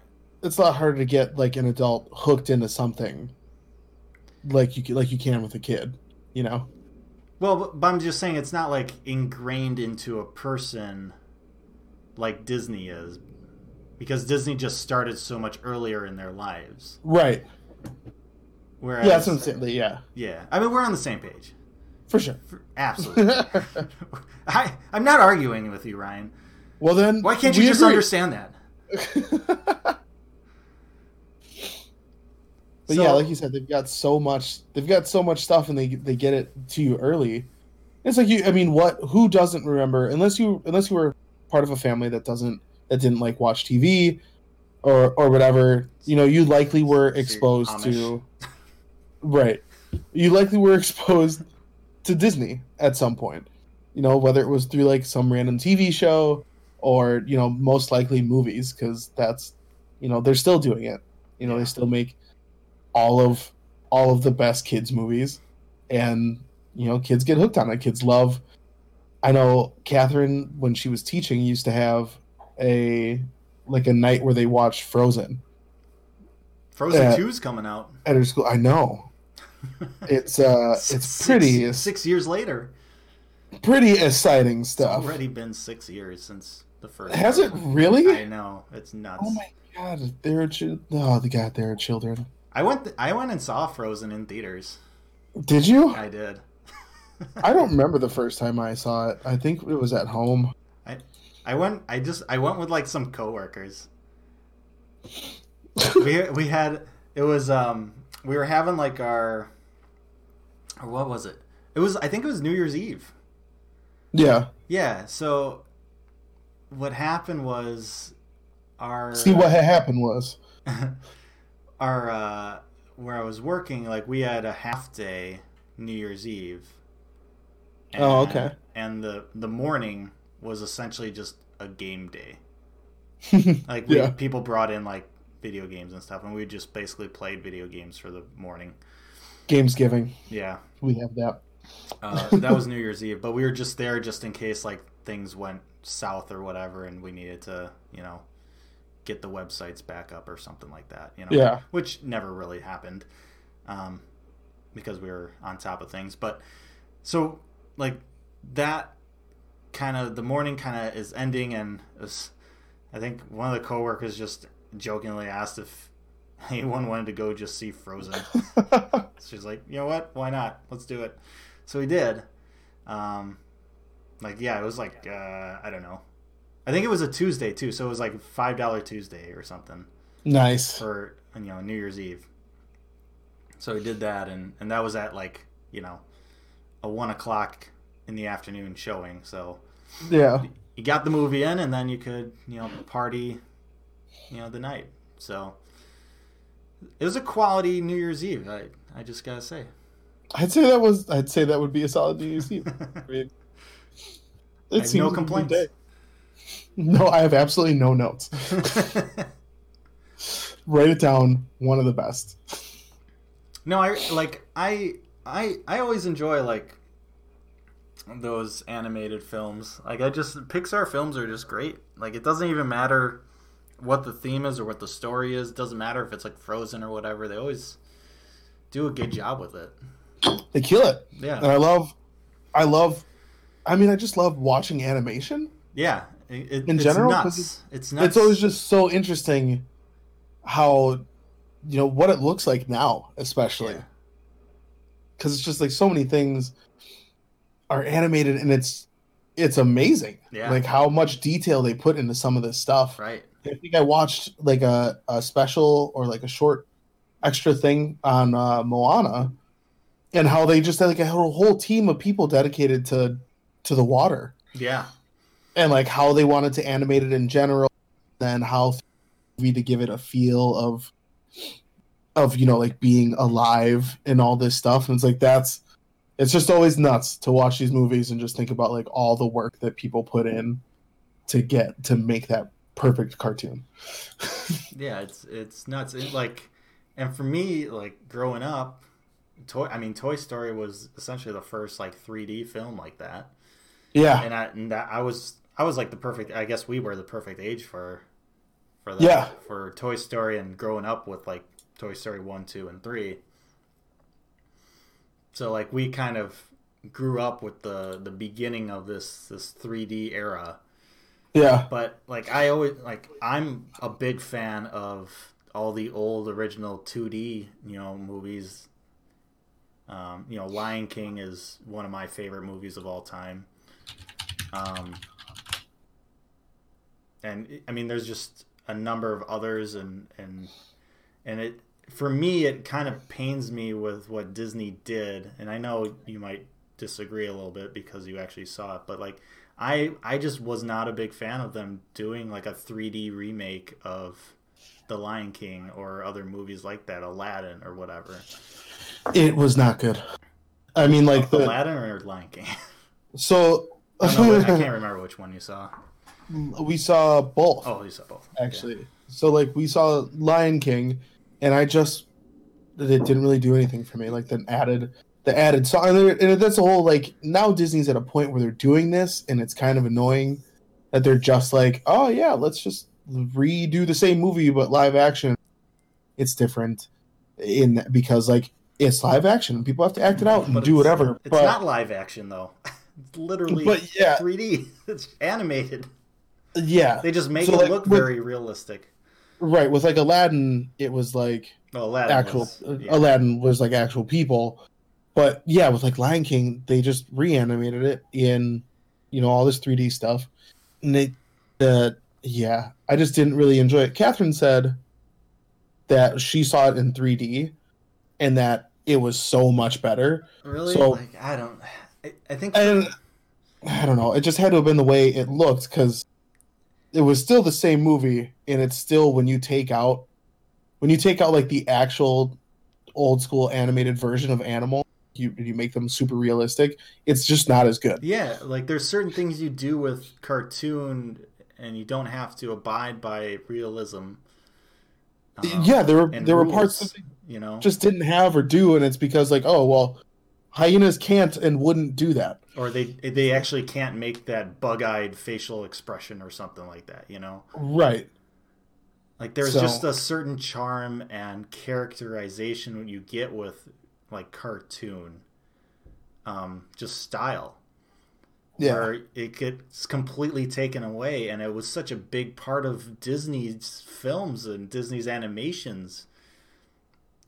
it's a lot harder to get like an adult hooked into something like you like you can with a kid you know Well, but, but I'm just saying it's not like ingrained into a person like Disney is, because Disney just started so much earlier in their lives. right Whereas, yeah that's what I'm saying yeah yeah, I mean we're on the same page, for sure For- absolutely. I I'm not arguing with you, Ryan. well then Why can't you just agree. understand that? but So- yeah like you said they've got so much they've got so much stuff and they they get it to you early it's like you i mean what who doesn't remember unless you unless you were part of a family that doesn't that didn't like watch tv or or whatever you know you likely were exposed to right you likely were exposed to disney at some point you know whether it was through like some random tv show or you know most likely movies because that's you know they're still doing it you know Yeah. they still make all of all of the best kids movies and you know kids get hooked on it kids love i know catherine when she was teaching used to have a like a night where they watched frozen Frozen Yeah. 2's coming out. at her school i know it's uh it's Six- pretty six years later. pretty exciting It's stuff already been six years since the first. has it really I know it's nuts. oh my god they're chi- oh the god they're children I went. Th- I went and saw Frozen in theaters. Did you? I did. I don't remember the first time I saw it. I think it was at home. I I went. I just. I went with like some coworkers. we we had. It was. Um. We were having like our. Or what was it? It was. I think it was New Year's Eve. Yeah. Yeah. So. What happened was, our See what had happened was. our uh, where I was working, like we had a half day New Year's Eve. Oh, okay. And the the morning was essentially just a game day. Like we, Yeah. people brought in like video games and stuff, and we just basically played video games for the morning. Games giving. Yeah, We have that. uh, that was New Year's Eve, but we were just there just in case like things went south or whatever, and we needed to, you know, get the websites back up or something like that. You know, Yeah. which never really happened, um, because we were on top of things. But so like that kind of the morning kind of is ending, and was, I think one of the coworkers just jokingly asked if anyone wanted to go just see Frozen. She's like, you know what? Why not? Let's do it. So we did. Um, like, yeah, it was like uh, I don't know. I think it was a Tuesday too, so it was like five dollar Tuesday or something nice. for you know New Year's Eve. So we did that, and and that was at like you know a one o'clock in the afternoon showing. So Yeah. you got the movie in, and then you could you know party, you know the night. So it was a quality New Year's Eve. I I just gotta say. I'd say that was. I'd say that would be a solid New Year's Eve. I mean, I have no complaints. day. No, I have absolutely no notes. Write it down. One of the best. no, I like I I I always enjoy like those animated films. Like I just Pixar films are just great. Like it doesn't even matter what the theme is or what the story is. Doesn't matter if it's like Frozen or whatever. They always do a good job with it. They kill it, and Yeah, I love. I love. I mean, I just love watching animation. yeah. It, In it's general, nuts. it's- It's nuts. It's always just so interesting how, you know, what it looks like now, especially Yeah. because it's just like so many things are animated, and it's it's amazing. Yeah. like how much detail they put into some of this stuff. right. I think I watched like a, a special or like a short extra thing on uh, Moana, and how they just had like a whole, whole team of people dedicated to to the water, Yeah, and like how they wanted to animate it in general, and how to give it a feel of of you know like being alive and all this stuff, and it's like that's it's just always nuts to watch these movies and just think about like all the work that people put in to get to make that perfect cartoon. yeah. It's it's nuts. It, like, and for me, like growing up, toy. I mean, Toy Story was essentially the first like 3D film like that. Yeah. and I and that I was I was like the perfect. I guess we were the perfect age for for that Yeah. for Toy Story and growing up with like Toy Story one, two, and three. So like we kind of grew up with the the beginning of this this 3D era. Yeah. But like I always like I'm a big fan of all the old original 2D you know movies. Um, you know, Lion King is one of my favorite movies of all time. Um, and I mean, there's just a number of others, and and and it for me, it kind of pains me with what Disney did, and I know you might disagree a little bit because you actually saw it, but like I I just was not a big fan of them doing like a 3D remake of The Lion King or other movies like that, Aladdin or whatever. It was not good. I mean, like the Aladdin or Lion King? so I, know, I can't remember which one you saw. we saw both Oh, you saw both. actually. So like we saw Lion King, and I just it didn't really do anything for me. Like the added the added song, and, that's a whole like now Disney's at a point where they're doing this, and it's kind of annoying that they're just like, oh yeah, let's just redo the same movie but live action. It's different in because like it's live action. People have to act it out and But do it's- whatever. It's but not live action though. It's literally But, yeah. 3D. It's animated. yeah, They just make So, it like, look with- very realistic. right with like Aladdin, it was like Well, Aladdin actual was- yeah. Aladdin was like actual people, but yeah, with like Lion King, they just reanimated it in, you know, all this 3D stuff, and they, uh, yeah, I just didn't really enjoy it. Catherine said that she saw it in 3D, and that it was so much better. Really? So- like I don't. I, I think. And I don't know, it just had to have been the way it looked because it was still the same movie, and it's still when you take out, when you take out like the actual old school animated version of Animal, you you make them super realistic. It's just not as good. Yeah, like there's certain things you do with cartoon, and you don't have to abide by realism. um, yeah, there were there were parts that you know, just didn't have or do, and it's because like oh well, hyenas can't and wouldn't do that. or they they actually can't make that bug-eyed facial expression or something like that. You know, Right. like there's So- just a certain charm and characterization you get with like cartoon, um, just style. Yeah. where it gets completely taken away and it was such a big part of disney's films and disney's animations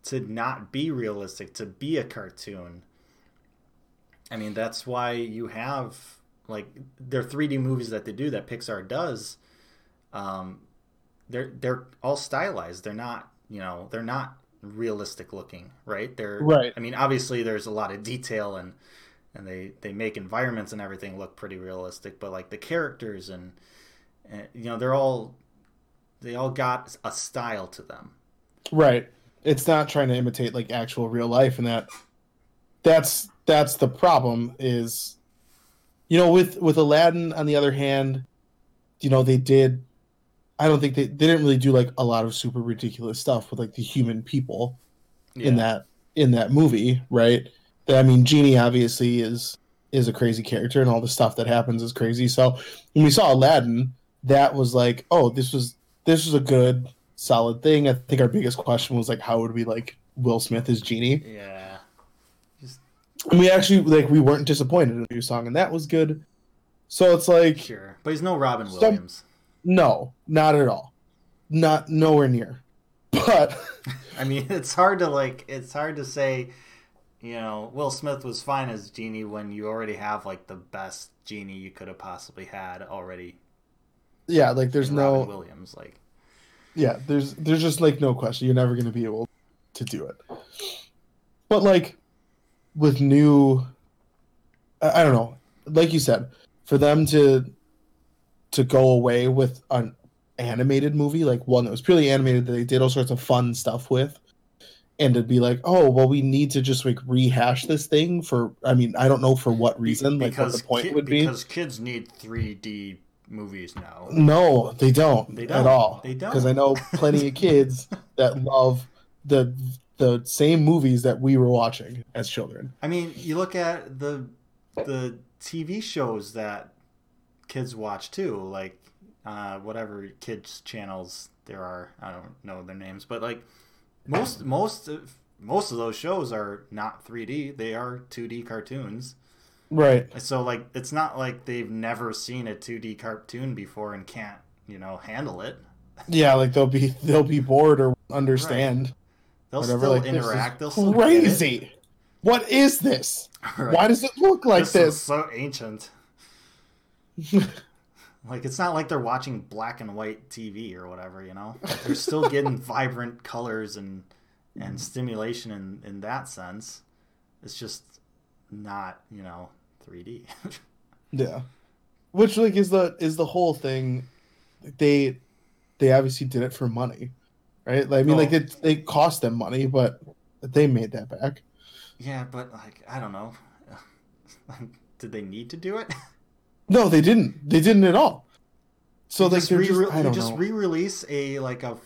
to not be realistic to be a cartoon i mean that's why you have like their 3d movies that they do that pixar does um they're they're all stylized they're not you know they're not realistic looking right they're Right. i mean obviously there's a lot of detail and and they they make environments and everything look pretty realistic but like the characters and, and you know they're all they all got a style to them Right. It's not trying to imitate like actual real life and that that's that's the problem is you know with with Aladdin on the other hand, you know, they did I don't think they, they didn't really do like a lot of super ridiculous stuff with like the human people in that in that movie, right? I mean, Genie obviously is is a crazy character, and all the stuff that happens is crazy. So when we saw Aladdin, that was like, oh, this was this was a good solid thing. I think our biggest question was like, how would we like Will Smith as Genie? yeah And we actually like we weren't disappointed in the new song, and that was good. So it's like, sure but he's no robin Some- williams no, not at all, not nowhere near. But i mean it's hard to like it's hard to say you know will smith was fine as genie when you already have like the best genie you could have possibly had already. Yeah, like there's in no robin williams like. Yeah there's there's just like no question. You're never going to be able to do it. But like with new I, I don't know. Like you said for them to to go away with an animated movie like one that was purely animated that they did all sorts of fun stuff with and to be like oh well we need to just like rehash this thing for i mean i don't know for what reason like what the point ki- would be because kids need 3d movies now No, they don't, They don't. At all. They don't. because I know plenty of kids that love the the same movies that we were watching as children. I mean, you look at the the TV shows that kids watch too, like uh, whatever kids channels there are. I don't know their names, but like most most of most of those shows are not 3D; they are 2D cartoons. Right. So like, it's not like they've never seen a 2D cartoon before and can't you know handle it. Yeah, like they'll be they'll be bored or understand They'll whatever. still like interact. They'll still crazy. What is this? Right. Why does it look like this is this? so ancient. like it's not like they're watching black and white TV or whatever, you know. They're still getting vibrant colors and and mm-hmm. stimulation in in that sense. It's just not, you know, 3D. Yeah. Which like is the is the whole thing. They they obviously did it for money, right? Like, I mean, Oh. like it it cost them money, but they made that back. yeah, but like I don't know. Did they need to do it? No, they didn't. They didn't at all. So like just re- just, just re-release a like a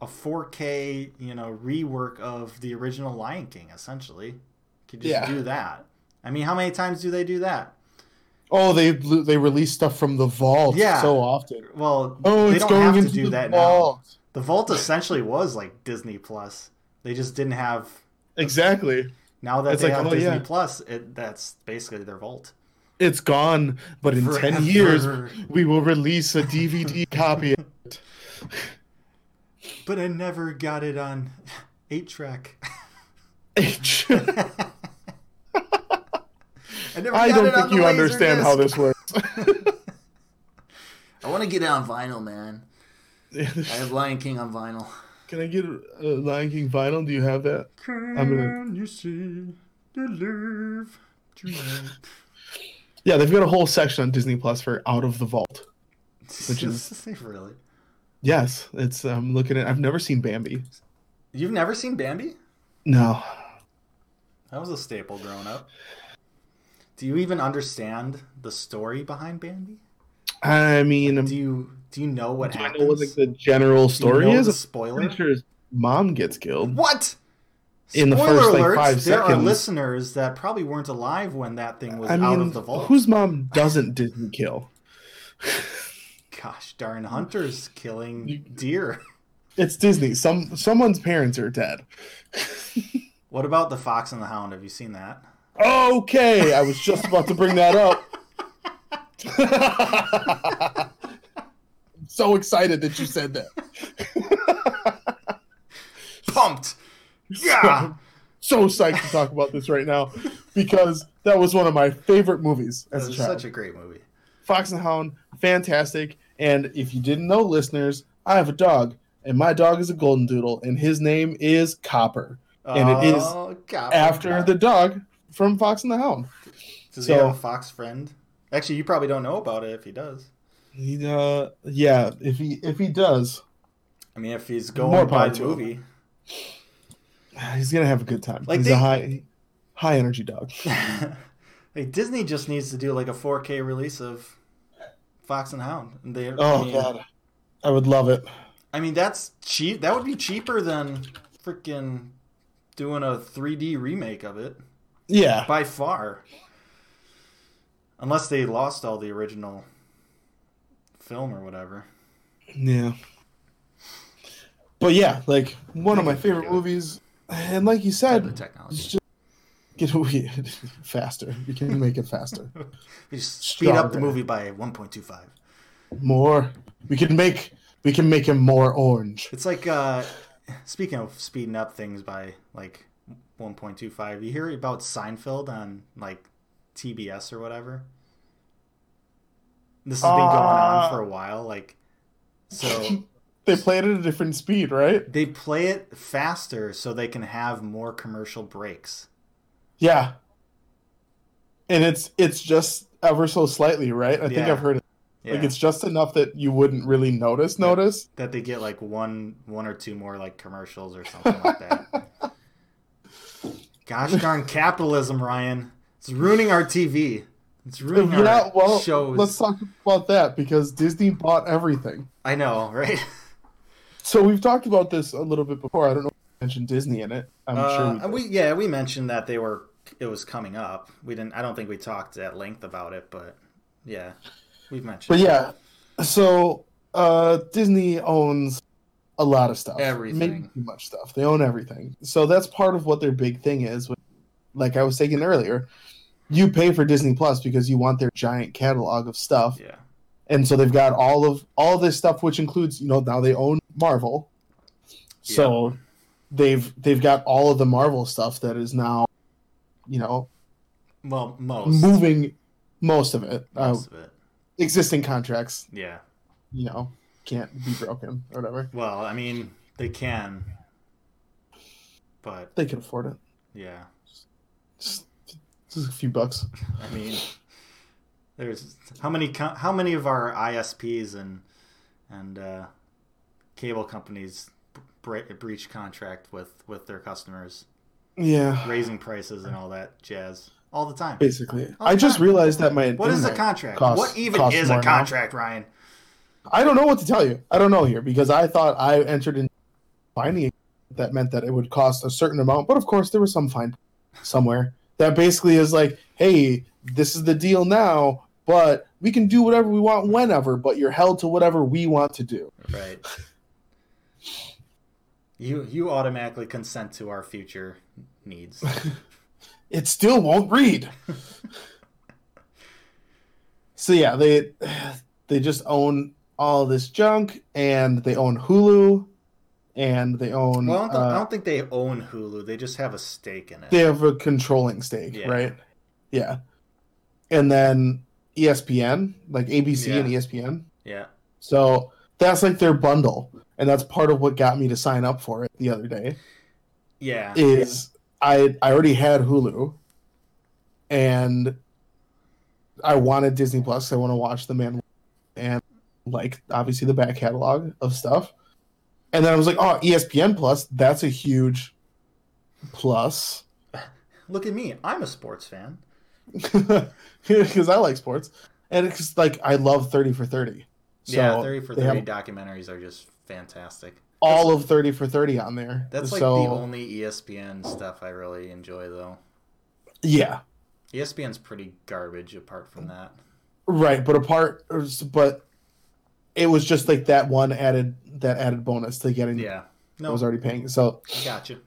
a 4K, you know, rework of the original Lion King essentially. Could just Yeah. do that. I mean, how many times do they do that? oh, they they release stuff from the vault Yeah. so often. Well, Oh, they it's don't going have to do the that now. vault. The Vault essentially was like Disney Plus. They just didn't have. Exactly. Now that It's they like, have oh, Disney yeah. Plus, it, that's basically their Vault. It's gone, but in Forever. ten years we will release a DVD copy. of it. But I never got it on eight track. H. I never I got don't it think the you Laserdisc. understand how this works. I want to get it on vinyl, man. I have Lion King on vinyl. Can I get a Lion King vinyl? Do you have that? Can gonna- you see the love tonight? Yeah, they've got a whole section on Disney Plus for Out of the Vault. Which is- really. Yes, it's. I'm looking at. I've never seen Bambi. You've never seen Bambi? No, That was a staple growing up. Do you even understand the story behind Bambi? I mean, um, Do you do you know what do I know what like the general Do you story know is? the spoiler. sure his mom gets killed. What? In the Spoiler first, like, alerts, five there are listeners that probably weren't alive when that thing was I out mean, of the vault. whose mom doesn't Disney kill? Gosh darn hunters killing deer. It's Disney. Some someone's parents are dead. What about the Fox and the Hound? Have you seen that? Okay, I was just about to bring that up. I'm so excited that you said that. Pumped. Yeah. So psyched to talk about this right now because that was one of my favorite movies as a child. such a great movie. Fox and Hound, fantastic. And if you didn't know, listeners, I have a dog, and my dog is a golden doodle, and his name is Copper. And it is Oh, God. After the dog from Fox and the Hound. Does he so- have a fox friend? Actually, you probably don't know about it if he does. He, uh, yeah, if he if he does, I mean, if he's More going by the to him. he's gonna have a good time. Like he's they- a high high energy dog. like Disney just needs to do like a 4K release of Fox and Hound. And they, I Oh mean, god, I would love it. I mean, that's cheap. That would be cheaper than freaking doing a 3D remake of it Yeah, by far. Unless they lost all the original film or whatever. yeah. But yeah, like one of my favorite it movies, and like you The said, technology. just get away faster. You can make it faster. We just speed up the movie by 1.25. More. We can make we can make him more orange. It's like uh speaking of speeding up things by like 1.25. You hear about Seinfeld on like TBS or whatever? This has been going on Uh. for a while like so They play it at a different speed, right? they play it faster so they can have more commercial breaks. Yeah. And it's it's just ever so slightly, right? I think I've heard it. Yeah. Like it's just enough that you wouldn't really notice notice. that they get like one one or two more like commercials or something like that. Gosh darn capitalism, Ryan. It's ruining our TV. It's ruining Yeah, our well, shows. let's talk about that because Disney bought everything. I know, right? So we've talked about this a little bit before. I don't know if you mentioned Disney in it. I'm Uh, sure. we did. we yeah we mentioned that they were it was coming up. We didn't. I don't think we talked at length about it, but yeah, we've mentioned. But yeah, so uh, Disney owns a lot of stuff. Everything. Maybe too much stuff. They own everything. So that's part of what their big thing is. Like I was saying earlier, you pay for Disney Plus because you want their giant catalog of stuff. yeah, And so they've got all of all this stuff which includes, you know, now they own Marvel. So they've they've got all of the Marvel stuff that is now, you know, well, most moving most of it. Uh, of it. existing contracts Yeah. you know, can't be broken or whatever. Well, I mean, they can, but They can afford it. yeah. Just, just a few bucks. I mean, there's how many how many of our ISPs and and uh, cable companies bre- breach contract with with their customers, Yeah, raising prices and all that jazz all the time. basically. The I just time. realized that my What is a contract? costs- what even is a more now. contract, Ryan? I don't know what to tell you. I don't know here because I thought I entered in finding that meant that it would cost a certain amount, but of course there was some fine somewhere that basically is like, hey, this is the deal now, but we can do whatever we want whenever, but you're held to whatever we want to do. Right. You you automatically consent to our future needs. it still won't read. so yeah, they they just own all this junk and they own Hulu and they own. Well, I don't, uh, I don't think they own Hulu. They just have a stake in it. they have a controlling stake, Yeah. right? Yeah. And then ESPN, like ABC and E ESPN. yeah. So that's like their bundle. And that's part of what got me to sign up for it the other day. Yeah. Is I I already had Hulu and I wanted Disney Plus. I want to watch the man and like obviously the back catalog of stuff. And then I was like, oh, ESPN Plus, that's a huge plus. Look at me. I'm a sports fan. because I like sports, and it's like I love Thirty for Thirty. So yeah, 30 for 30 have documentaries are just fantastic. all of Thirty for Thirty on there. That's like so the only ESPN stuff I really enjoy, though. yeah, ESPN's pretty garbage apart from that. right. But apart, but it was just like that one added that added bonus to getting. Yeah. no, I was already paying. So gotcha.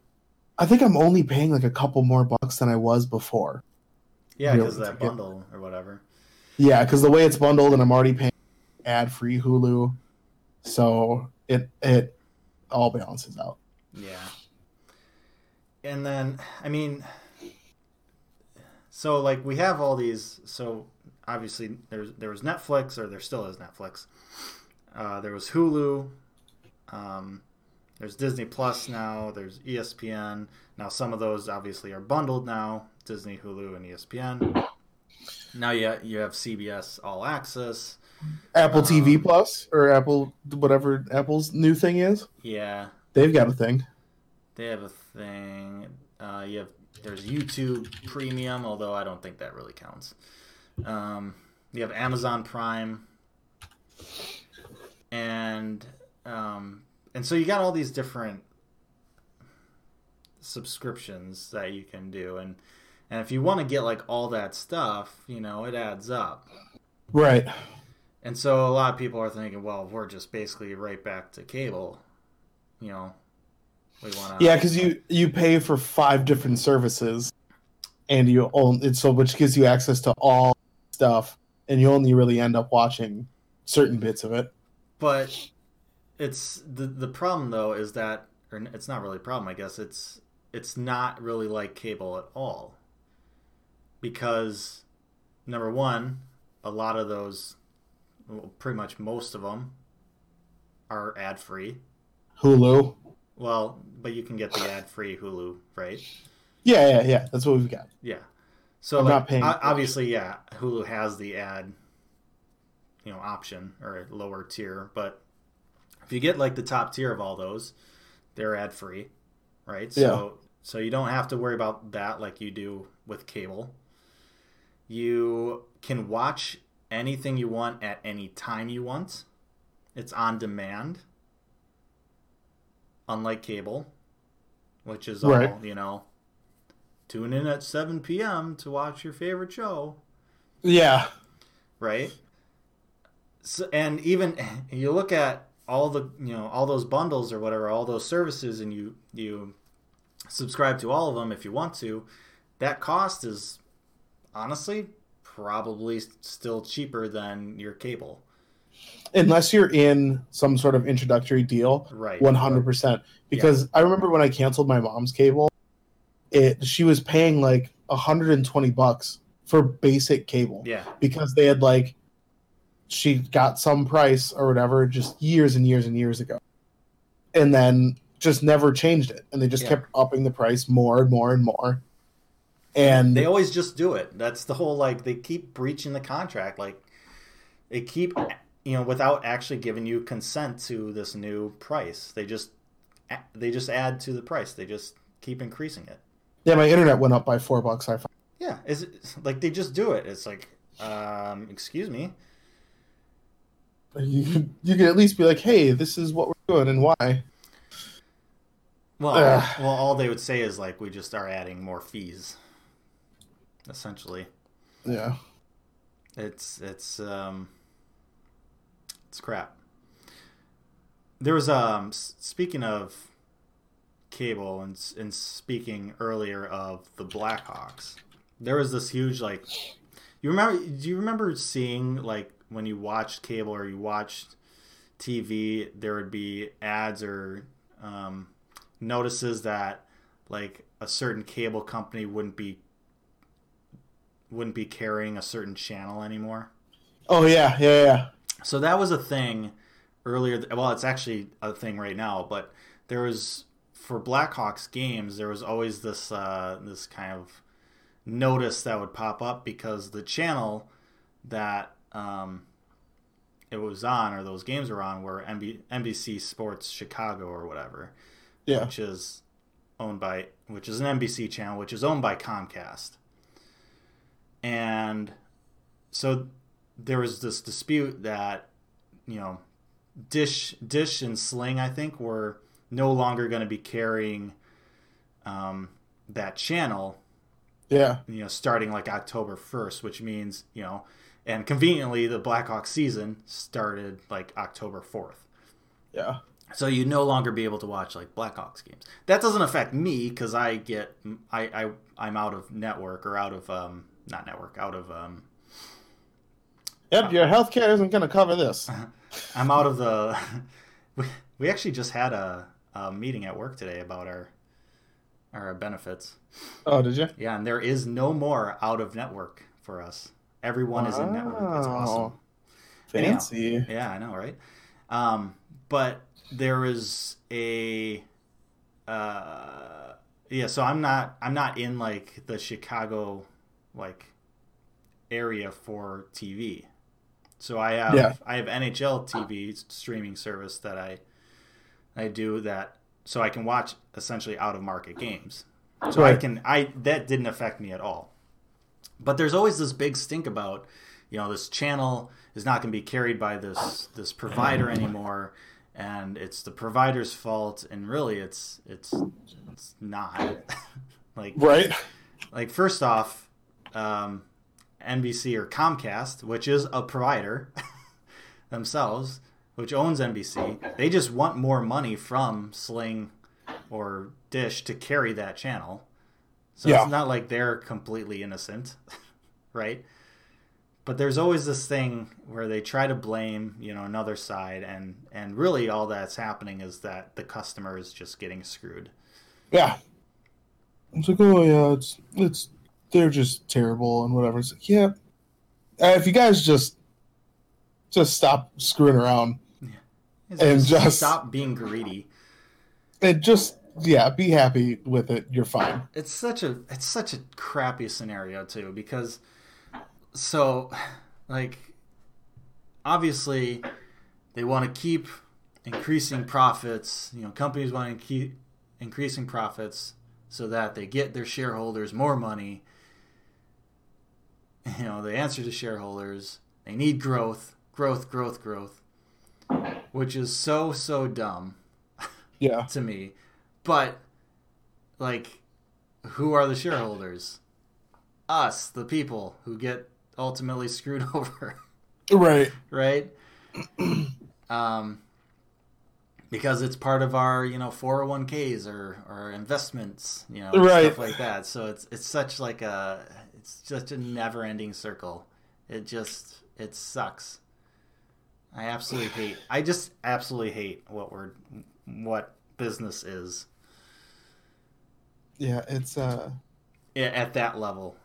I think I'm only paying like a couple more bucks than I was before. Yeah, because that get- bundle or whatever. Yeah, because the way it's bundled, and I'm already paying ad free Hulu, so it it all balances out. Yeah. And then, I mean, so like we have all these. So obviously, there's there was Netflix, or there still is Netflix. Uh, there was Hulu. Um, there's Disney Plus now. There's ESPN. Now some of those obviously are bundled now. Disney, Hulu, and ESPN. Now you you have CBS All Access. Apple TV Um, Plus or Apple whatever Apple's new thing is. Yeah, They've got a thing. They have a thing. Uh, you have there's YouTube Premium, although I don't think that really counts. Um, you have Amazon Prime, and um, and so you got all these different subscriptions that you can do, and and if you want to get like all that stuff, you know, it adds up. Right. And so a lot of people are thinking, well, we're just basically right back to cable. You know, we want to. Yeah, because you you pay for five different services, and you own it, so which gives you access to all stuff, and you only really end up watching certain bits of it. But it's the the problem though is that, or it's not really a problem. I guess it's it's not really like cable at all. Because number one, a lot of those, well, pretty much most of them, are ad free. Hulu. Well, but you can get the ad free Hulu, right? Yeah, yeah, yeah. That's what we've got. Yeah. So I'm like, not paying o- for it. obviously, yeah, Hulu has the ad, you know, option or lower tier, but if you get like the top tier of all those, they're ad free, right? So so you don't have to worry about that like you do with cable. You can watch anything you want at any time you want. It's on demand. Unlike cable, which is all, you know, tune in at 7 p.m. to watch your favorite show, Yeah. right? So, and even you look at all the, you know, all those bundles or whatever, all those services and you you subscribe to all of them if you want to, that cost is honestly probably still cheaper than your cable. Unless you're in some sort of introductory deal, Right. one hundred percent. Because I remember when I canceled my mom's cable, it she was paying like hundred and twenty bucks for basic cable. Yeah. because they had like she got some price or whatever just years and years and years ago and then just never changed it and they just Yeah. kept upping the price more and more and more and they always just do it. That's the whole like they keep breaching the contract. Like they keep you know without actually giving you consent to this new price. They just they just add to the price. They just keep increasing it. yeah my internet went up by four bucks i found Yeah, is it like they just do it. It's like um excuse me. you, can- you can at least be like hey this is what we're doing and why Well, Ugh. well all they would say is like we just are adding more fees. Essentially. yeah It's it's um it's crap. There was um speaking of cable and and speaking earlier of the Blackhawks. There was this huge like you remember do you remember seeing like when you watched cable or you watched TV there would be ads or um, notices that like a certain cable company wouldn't be wouldn't be carrying a certain channel anymore. Oh yeah, yeah, yeah. So that was a thing earlier. Well, it's actually a thing right now, but there was for Blackhawks games, there was always this uh, this kind of notice that would pop up because the channel that um, it was on or those games were on were NB- NBC Sports Chicago or whatever, Yeah. which is owned by which is an NBC channel, which is owned by Comcast, and so there was this dispute that you know Dish Dish and Sling I think were no longer going to be carrying um, that channel Yeah. you know, starting like October 1st, which means, you know, and conveniently the Blackhawks season started like October 4th. Yeah. So you'd no longer be able to watch like Blackhawks games. That doesn't affect me because I get, I, I, I'm out of network or out of, um, not network, out of, um, Yep, your healthcare isn't going to cover this. I'm out of the, we, we actually just had a, a meeting at work today about our, our benefits. Oh, did you? Yeah, and there is no more out of network for us. Everyone is in network. It's awesome. Fancy. Yeah, I know, right? Um, but there is a uh, yeah. So I'm not I'm not in like the Chicago like area for TV. So I have Yeah. I have NHL TV streaming service that I I do that so I can watch essentially out of market games. So I can I that didn't affect me at all. But there's always this big stink about, you know, this channel is not going to be carried by this this provider anymore, and it's the provider's fault. And really, it's it's it's not. like Right. like first off, um, NBC or Comcast, which is a provider themselves, which owns NBC, they just want more money from Sling or Dish to carry that channel. So Yeah. it's not like they're completely innocent, right? But there's always this thing where they try to blame, you know, another side, and and really all that's happening is that the customer is just getting screwed. Yeah. It's like, oh yeah, it's it's they're just terrible and whatever. It's like, yeah. Uh, if you guys just just stop screwing around It's And just- stop being greedy. and just yeah, be happy with it. You're fine. it's such a it's such a crappy scenario too because so like obviously they want to keep increasing profits you know companies want to keep increasing profits so that they get their shareholders more money you know the answer to shareholders they need growth growth growth growth which is so so dumb Yeah. to me. But like who are the shareholders? Us, the people who get ultimately screwed over, Right. right? um because it's part of our, you know, 401k's or or investments, you know, Right. stuff like that. So it's it's such like a it's just a never-ending circle. It just it sucks. I absolutely hate. I just absolutely hate what we're what business is Yeah, it's uh i- at that level.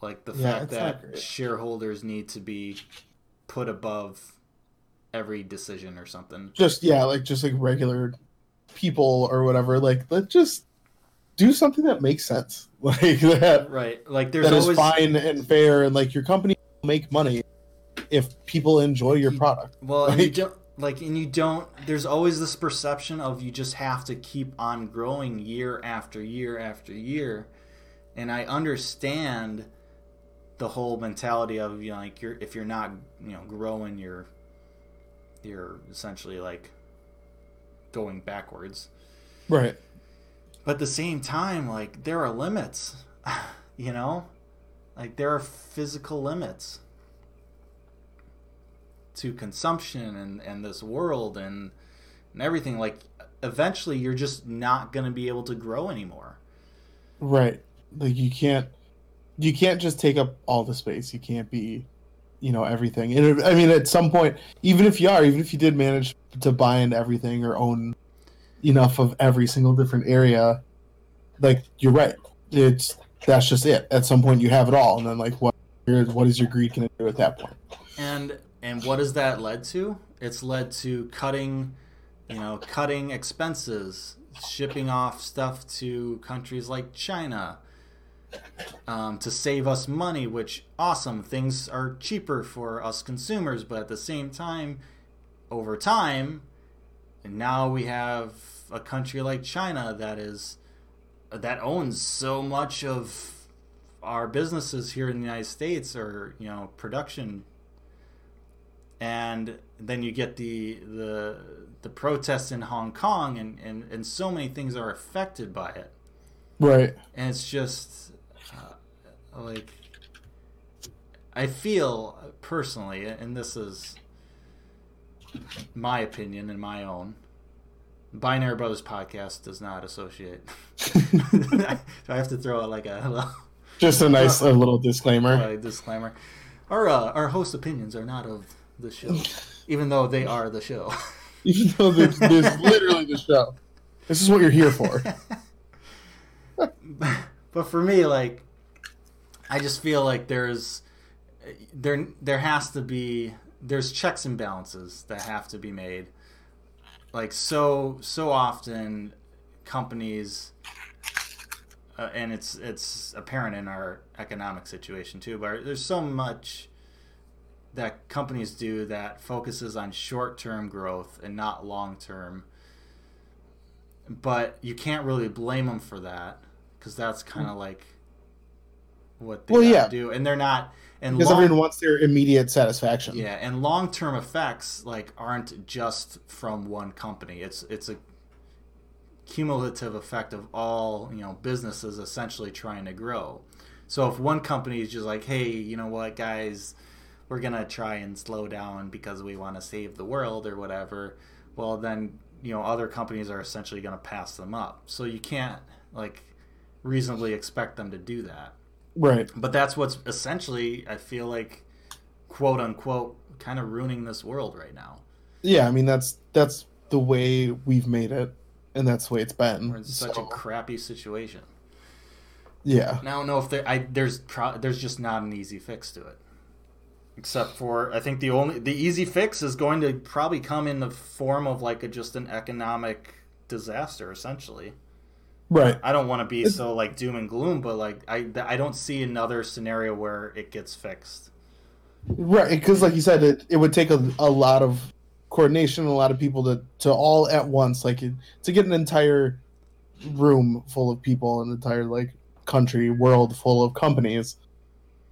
Like the Yeah, fact that shareholders need to be put above every decision or something. just yeah, like just like regular people or whatever. Like let's just do something that makes sense. Like that Right. Like there's that is always fine and fair and like your company will make money if people enjoy your product. well, and you like- don't like and you don't there's always this perception of you just have to keep on growing year after year after year. And I understand the whole mentality of you know like you're if you're not, you know, growing you're you're essentially like going backwards. Right. But at the same time, like there are limits, you know, like there are physical limits to consumption and and this world and and everything. Like eventually, you're just not going to be able to grow anymore. Right. Like you can't you can't just take up all the space. You can't be, you know, everything. And I mean at some point, even if you are, even if you did manage to buy into everything or own enough of every single different area, like you're right. It's that's just it. At some point, you have it all, and then like what what is your greed going to do at that point? And and what has that led to? It's led to cutting, you know, cutting expenses, shipping off stuff to countries like China. Um, to save us money, which awesome things are cheaper for us consumers, but at the same time, over time, and now we have a country like China that is that owns so much of our businesses here in the United States or you know production and then you get the the the protests in Hong Kong and, and, and so many things are affected by it Right. and it's just like I feel personally and this is my opinion and my own Binary Brothers podcast does not associate. I have to throw out like a little Just a nice uh, little disclaimer. uh, disclaimer. Our uh, our host opinions are not of the show, even though they are the show. Even though this, this is literally the show. This is what you're here for. but for me, like, I just feel like there's there there has to be there's checks and balances that have to be made. Like so so often, companies. Uh, and it's it's apparent in our economic situation too. But there's so much that companies do that focuses on short-term growth and not long-term. But you can't really blame them for that because that's kind of like what they Well, yeah. do, and they're not. And Because long- everyone wants their immediate satisfaction. yeah, and long term effects like aren't just from one company. It's it's a cumulative effect of all you know businesses essentially trying to grow. So if one company is just like, hey, you know what, guys, we're gonna try and slow down because we want to save the world or whatever, well then you know other companies are essentially gonna pass them up. So you can't like reasonably expect them to do that. Right. But that's what's essentially, I feel like, quote unquote, kind of ruining this world right now. Yeah, I mean that's that's the way we've made it, and that's the way it's been. We're in such So, a crappy situation. yeah. And I don't know if there, I there's pro, there's just not an easy fix to it. Except for, I think the only the easy fix is going to probably come in the form of like a, just an economic disaster, essentially. Right. I don't want to be so like doom and gloom, but like I I don't see another scenario where it gets fixed. Right. Because like you said, it, it would take a, a lot of coordination, a lot of people to to all at once, like to get an entire room full of people, an entire like country, world full of companies,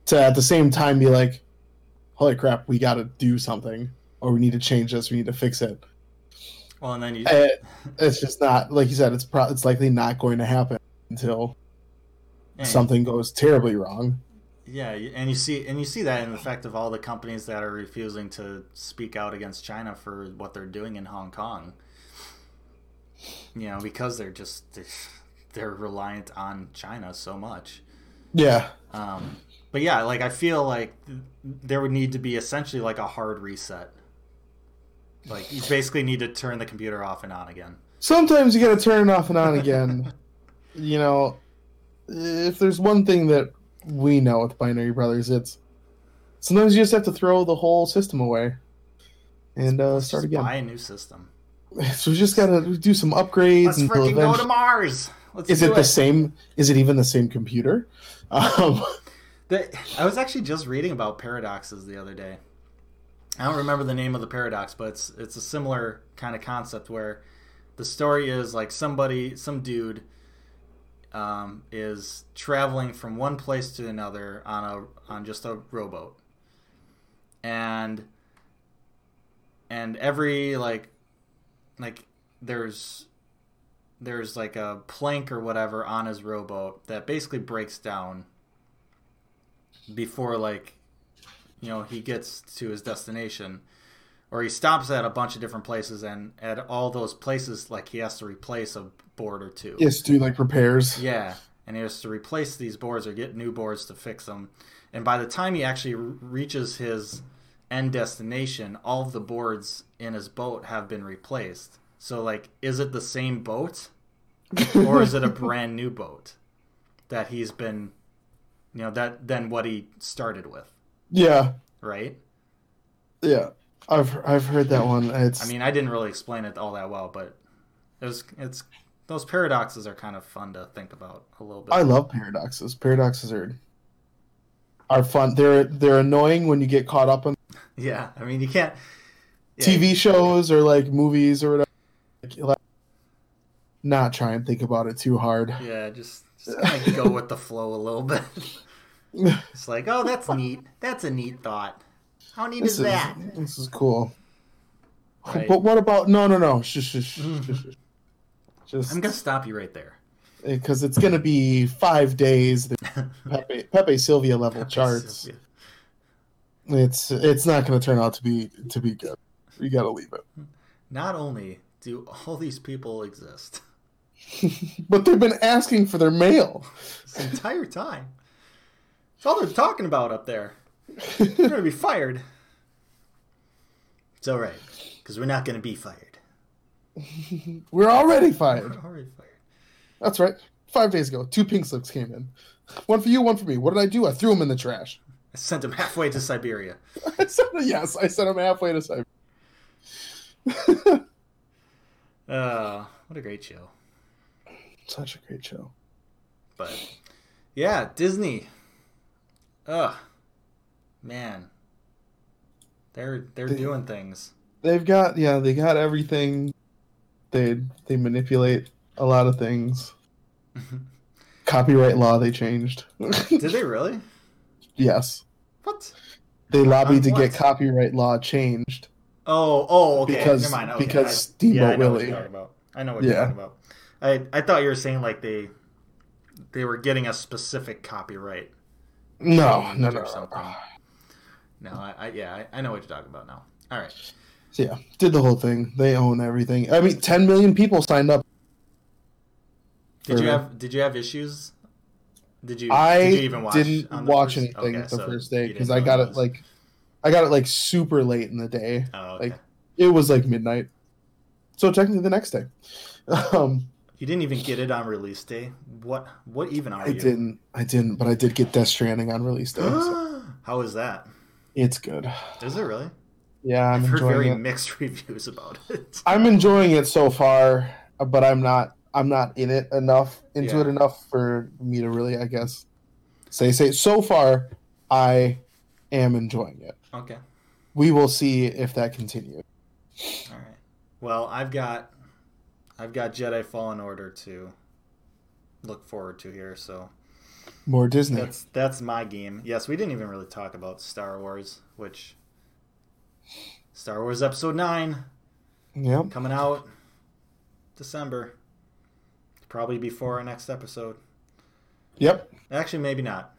to at the same time be like, holy crap, we got to do something, or we need to change this, we need to fix it. Well, and then you Eh, it's just not like you said. It's pro- it's likely not going to happen until yeah, something goes terribly wrong. Yeah, and you see, and you see that in the fact of all the companies that are refusing to speak out against China for what they're doing in Hong Kong. You know, because they're just they're reliant on China so much. Yeah. Um, but yeah, like I feel like there would need to be essentially like a hard reset. Like you basically need to turn the computer off and on again. sometimes you got to turn it off and on again. you know, if there's one thing that we know with Binary Brothers, it's sometimes you just have to throw the whole system away and uh, start Just again. Buy a new system. So we just got to do some upgrades Let's until freaking go to Mars. Let's Is do it the same? Is it even the same computer? Um, The, I was actually just reading about paradoxes the other day. I don't remember the name of the paradox, but it's it's a similar kind of concept where the story is like somebody, some dude, um, is traveling from one place to another on a on just a rowboat, and and every like like there's there's like a plank or whatever on his rowboat that basically breaks down before like you know he gets to his destination or he stops at a bunch of different places and at all those places like he has to replace a board or two. Yes, do like repairs. yeah and he has to replace these boards or get new boards to fix them. And by the time he actually reaches his end destination all of the boards in his boat have been replaced. So like, is it the same boat, or is it a brand new boat that he's been, you know, that than what he started with, Yeah, right? yeah. I've I've heard that one. It's I mean, I didn't really explain it all that well, but it was it's those paradoxes are kind of fun to think about a little bit. I love paradoxes. Paradoxes are are fun. They're they're annoying when you get caught up in yeah, I mean, you can't. yeah, TV shows or like movies or whatever. Not try and think about it too hard. Yeah, just, just kind of go with the flow a little bit. It's like, oh, that's neat. That's a neat thought. How neat This is is that? this is cool. Right. But what about no no no? Shush, shush, shush. Mm-hmm. Just I'm gonna stop you right there. Eh, because it's gonna be five days. the Pepe, Pepe Silvia level charts. It's it's not gonna turn out to be to be good. You gotta leave it. Not only do all these people exist But they've been asking for their mail. this entire time, it's all they're talking about up there. They're gonna be fired. It's all right, because we're not gonna be fired. We're already fired. We're already fired. That's right. Five days ago, two pink slips came in. One for you, one for me. What did I do? I threw them in the trash. I sent him halfway to Siberia. I said, yes, I sent them halfway to Cyber. Uh, what a great show. Such a great show. But yeah, Disney. Ugh, man, they're they're doing things. They've got yeah, they got everything. They they manipulate a lot of things. Copyright law they changed. Did they really? yes. What? They lobbied On to what? get copyright law changed. Oh, oh, okay. Because- Never mind. Okay. because I, Steamboat yeah, I know what Willie. you're talking about. I know what you're Yeah. talking about. I I thought you were saying like they they were getting a specific copyright No, no, no, no. something. No, I, I yeah, I, I know what you're talking about now. All right. So yeah, did the whole thing. They own everything. I mean, 10 million people signed up. Did you have did you have issues? Did you I did you even watch didn't watch first- anything okay, the so first day because I got it like, I got it like super late in the day. Oh, okay. like, It was like midnight, so technically the next day. Um, You didn't even get it on release day. What? What even are I you? didn't, I didn't, but I did get Death Stranding on release day. so How is that? it's good. Is it really? Yeah, I'm I've heard very it. mixed reviews about it. I'm enjoying it so far, but I'm not. I'm not in it enough into Yeah. it enough for me to really, I guess, say say. So far, I am enjoying it. Okay. We will see if that continues. All right. Well, I've got I've got Jedi Fallen Order to look forward to here, so More Disney. that's that's my game. Yes, we didn't even really talk about Star Wars, which Star Wars Episode 9 Yep. coming out December. Probably before our next episode. Yep. Actually, maybe not.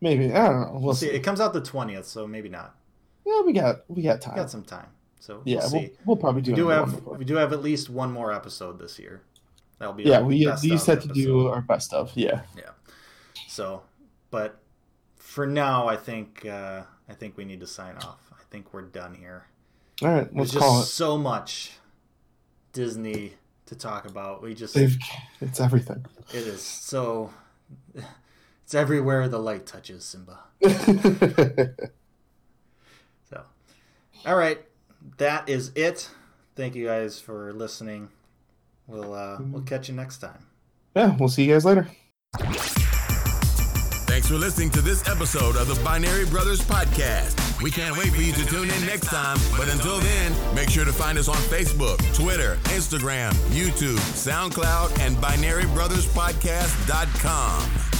Maybe I don't know. We'll, We'll see. see. It comes out the 20th, so maybe not. Yeah, we got we got time. We got some time. So we'll yeah, we'll, we'll probably do. we do have we do have at least one more episode this year. That'll be Yeah, we these of had to do our best of. Yeah. Yeah. So, but for now, I think uh, I think we need to sign off. I think we're done here. All right, There's let's call just it. so much Disney to talk about. We just They've, it's everything. it is so it's everywhere the light touches Simba. So, all right, that is it. Thank you guys for listening. We'll uh, we'll catch you next time. yeah, we'll see you guys later. Thanks for listening to this episode of the Binary Brothers Podcast. We can't wait for you to tune in next time. But until then, make sure to find us on Facebook, Twitter, Instagram, YouTube, SoundCloud, and BinaryBrothersPodcast.com.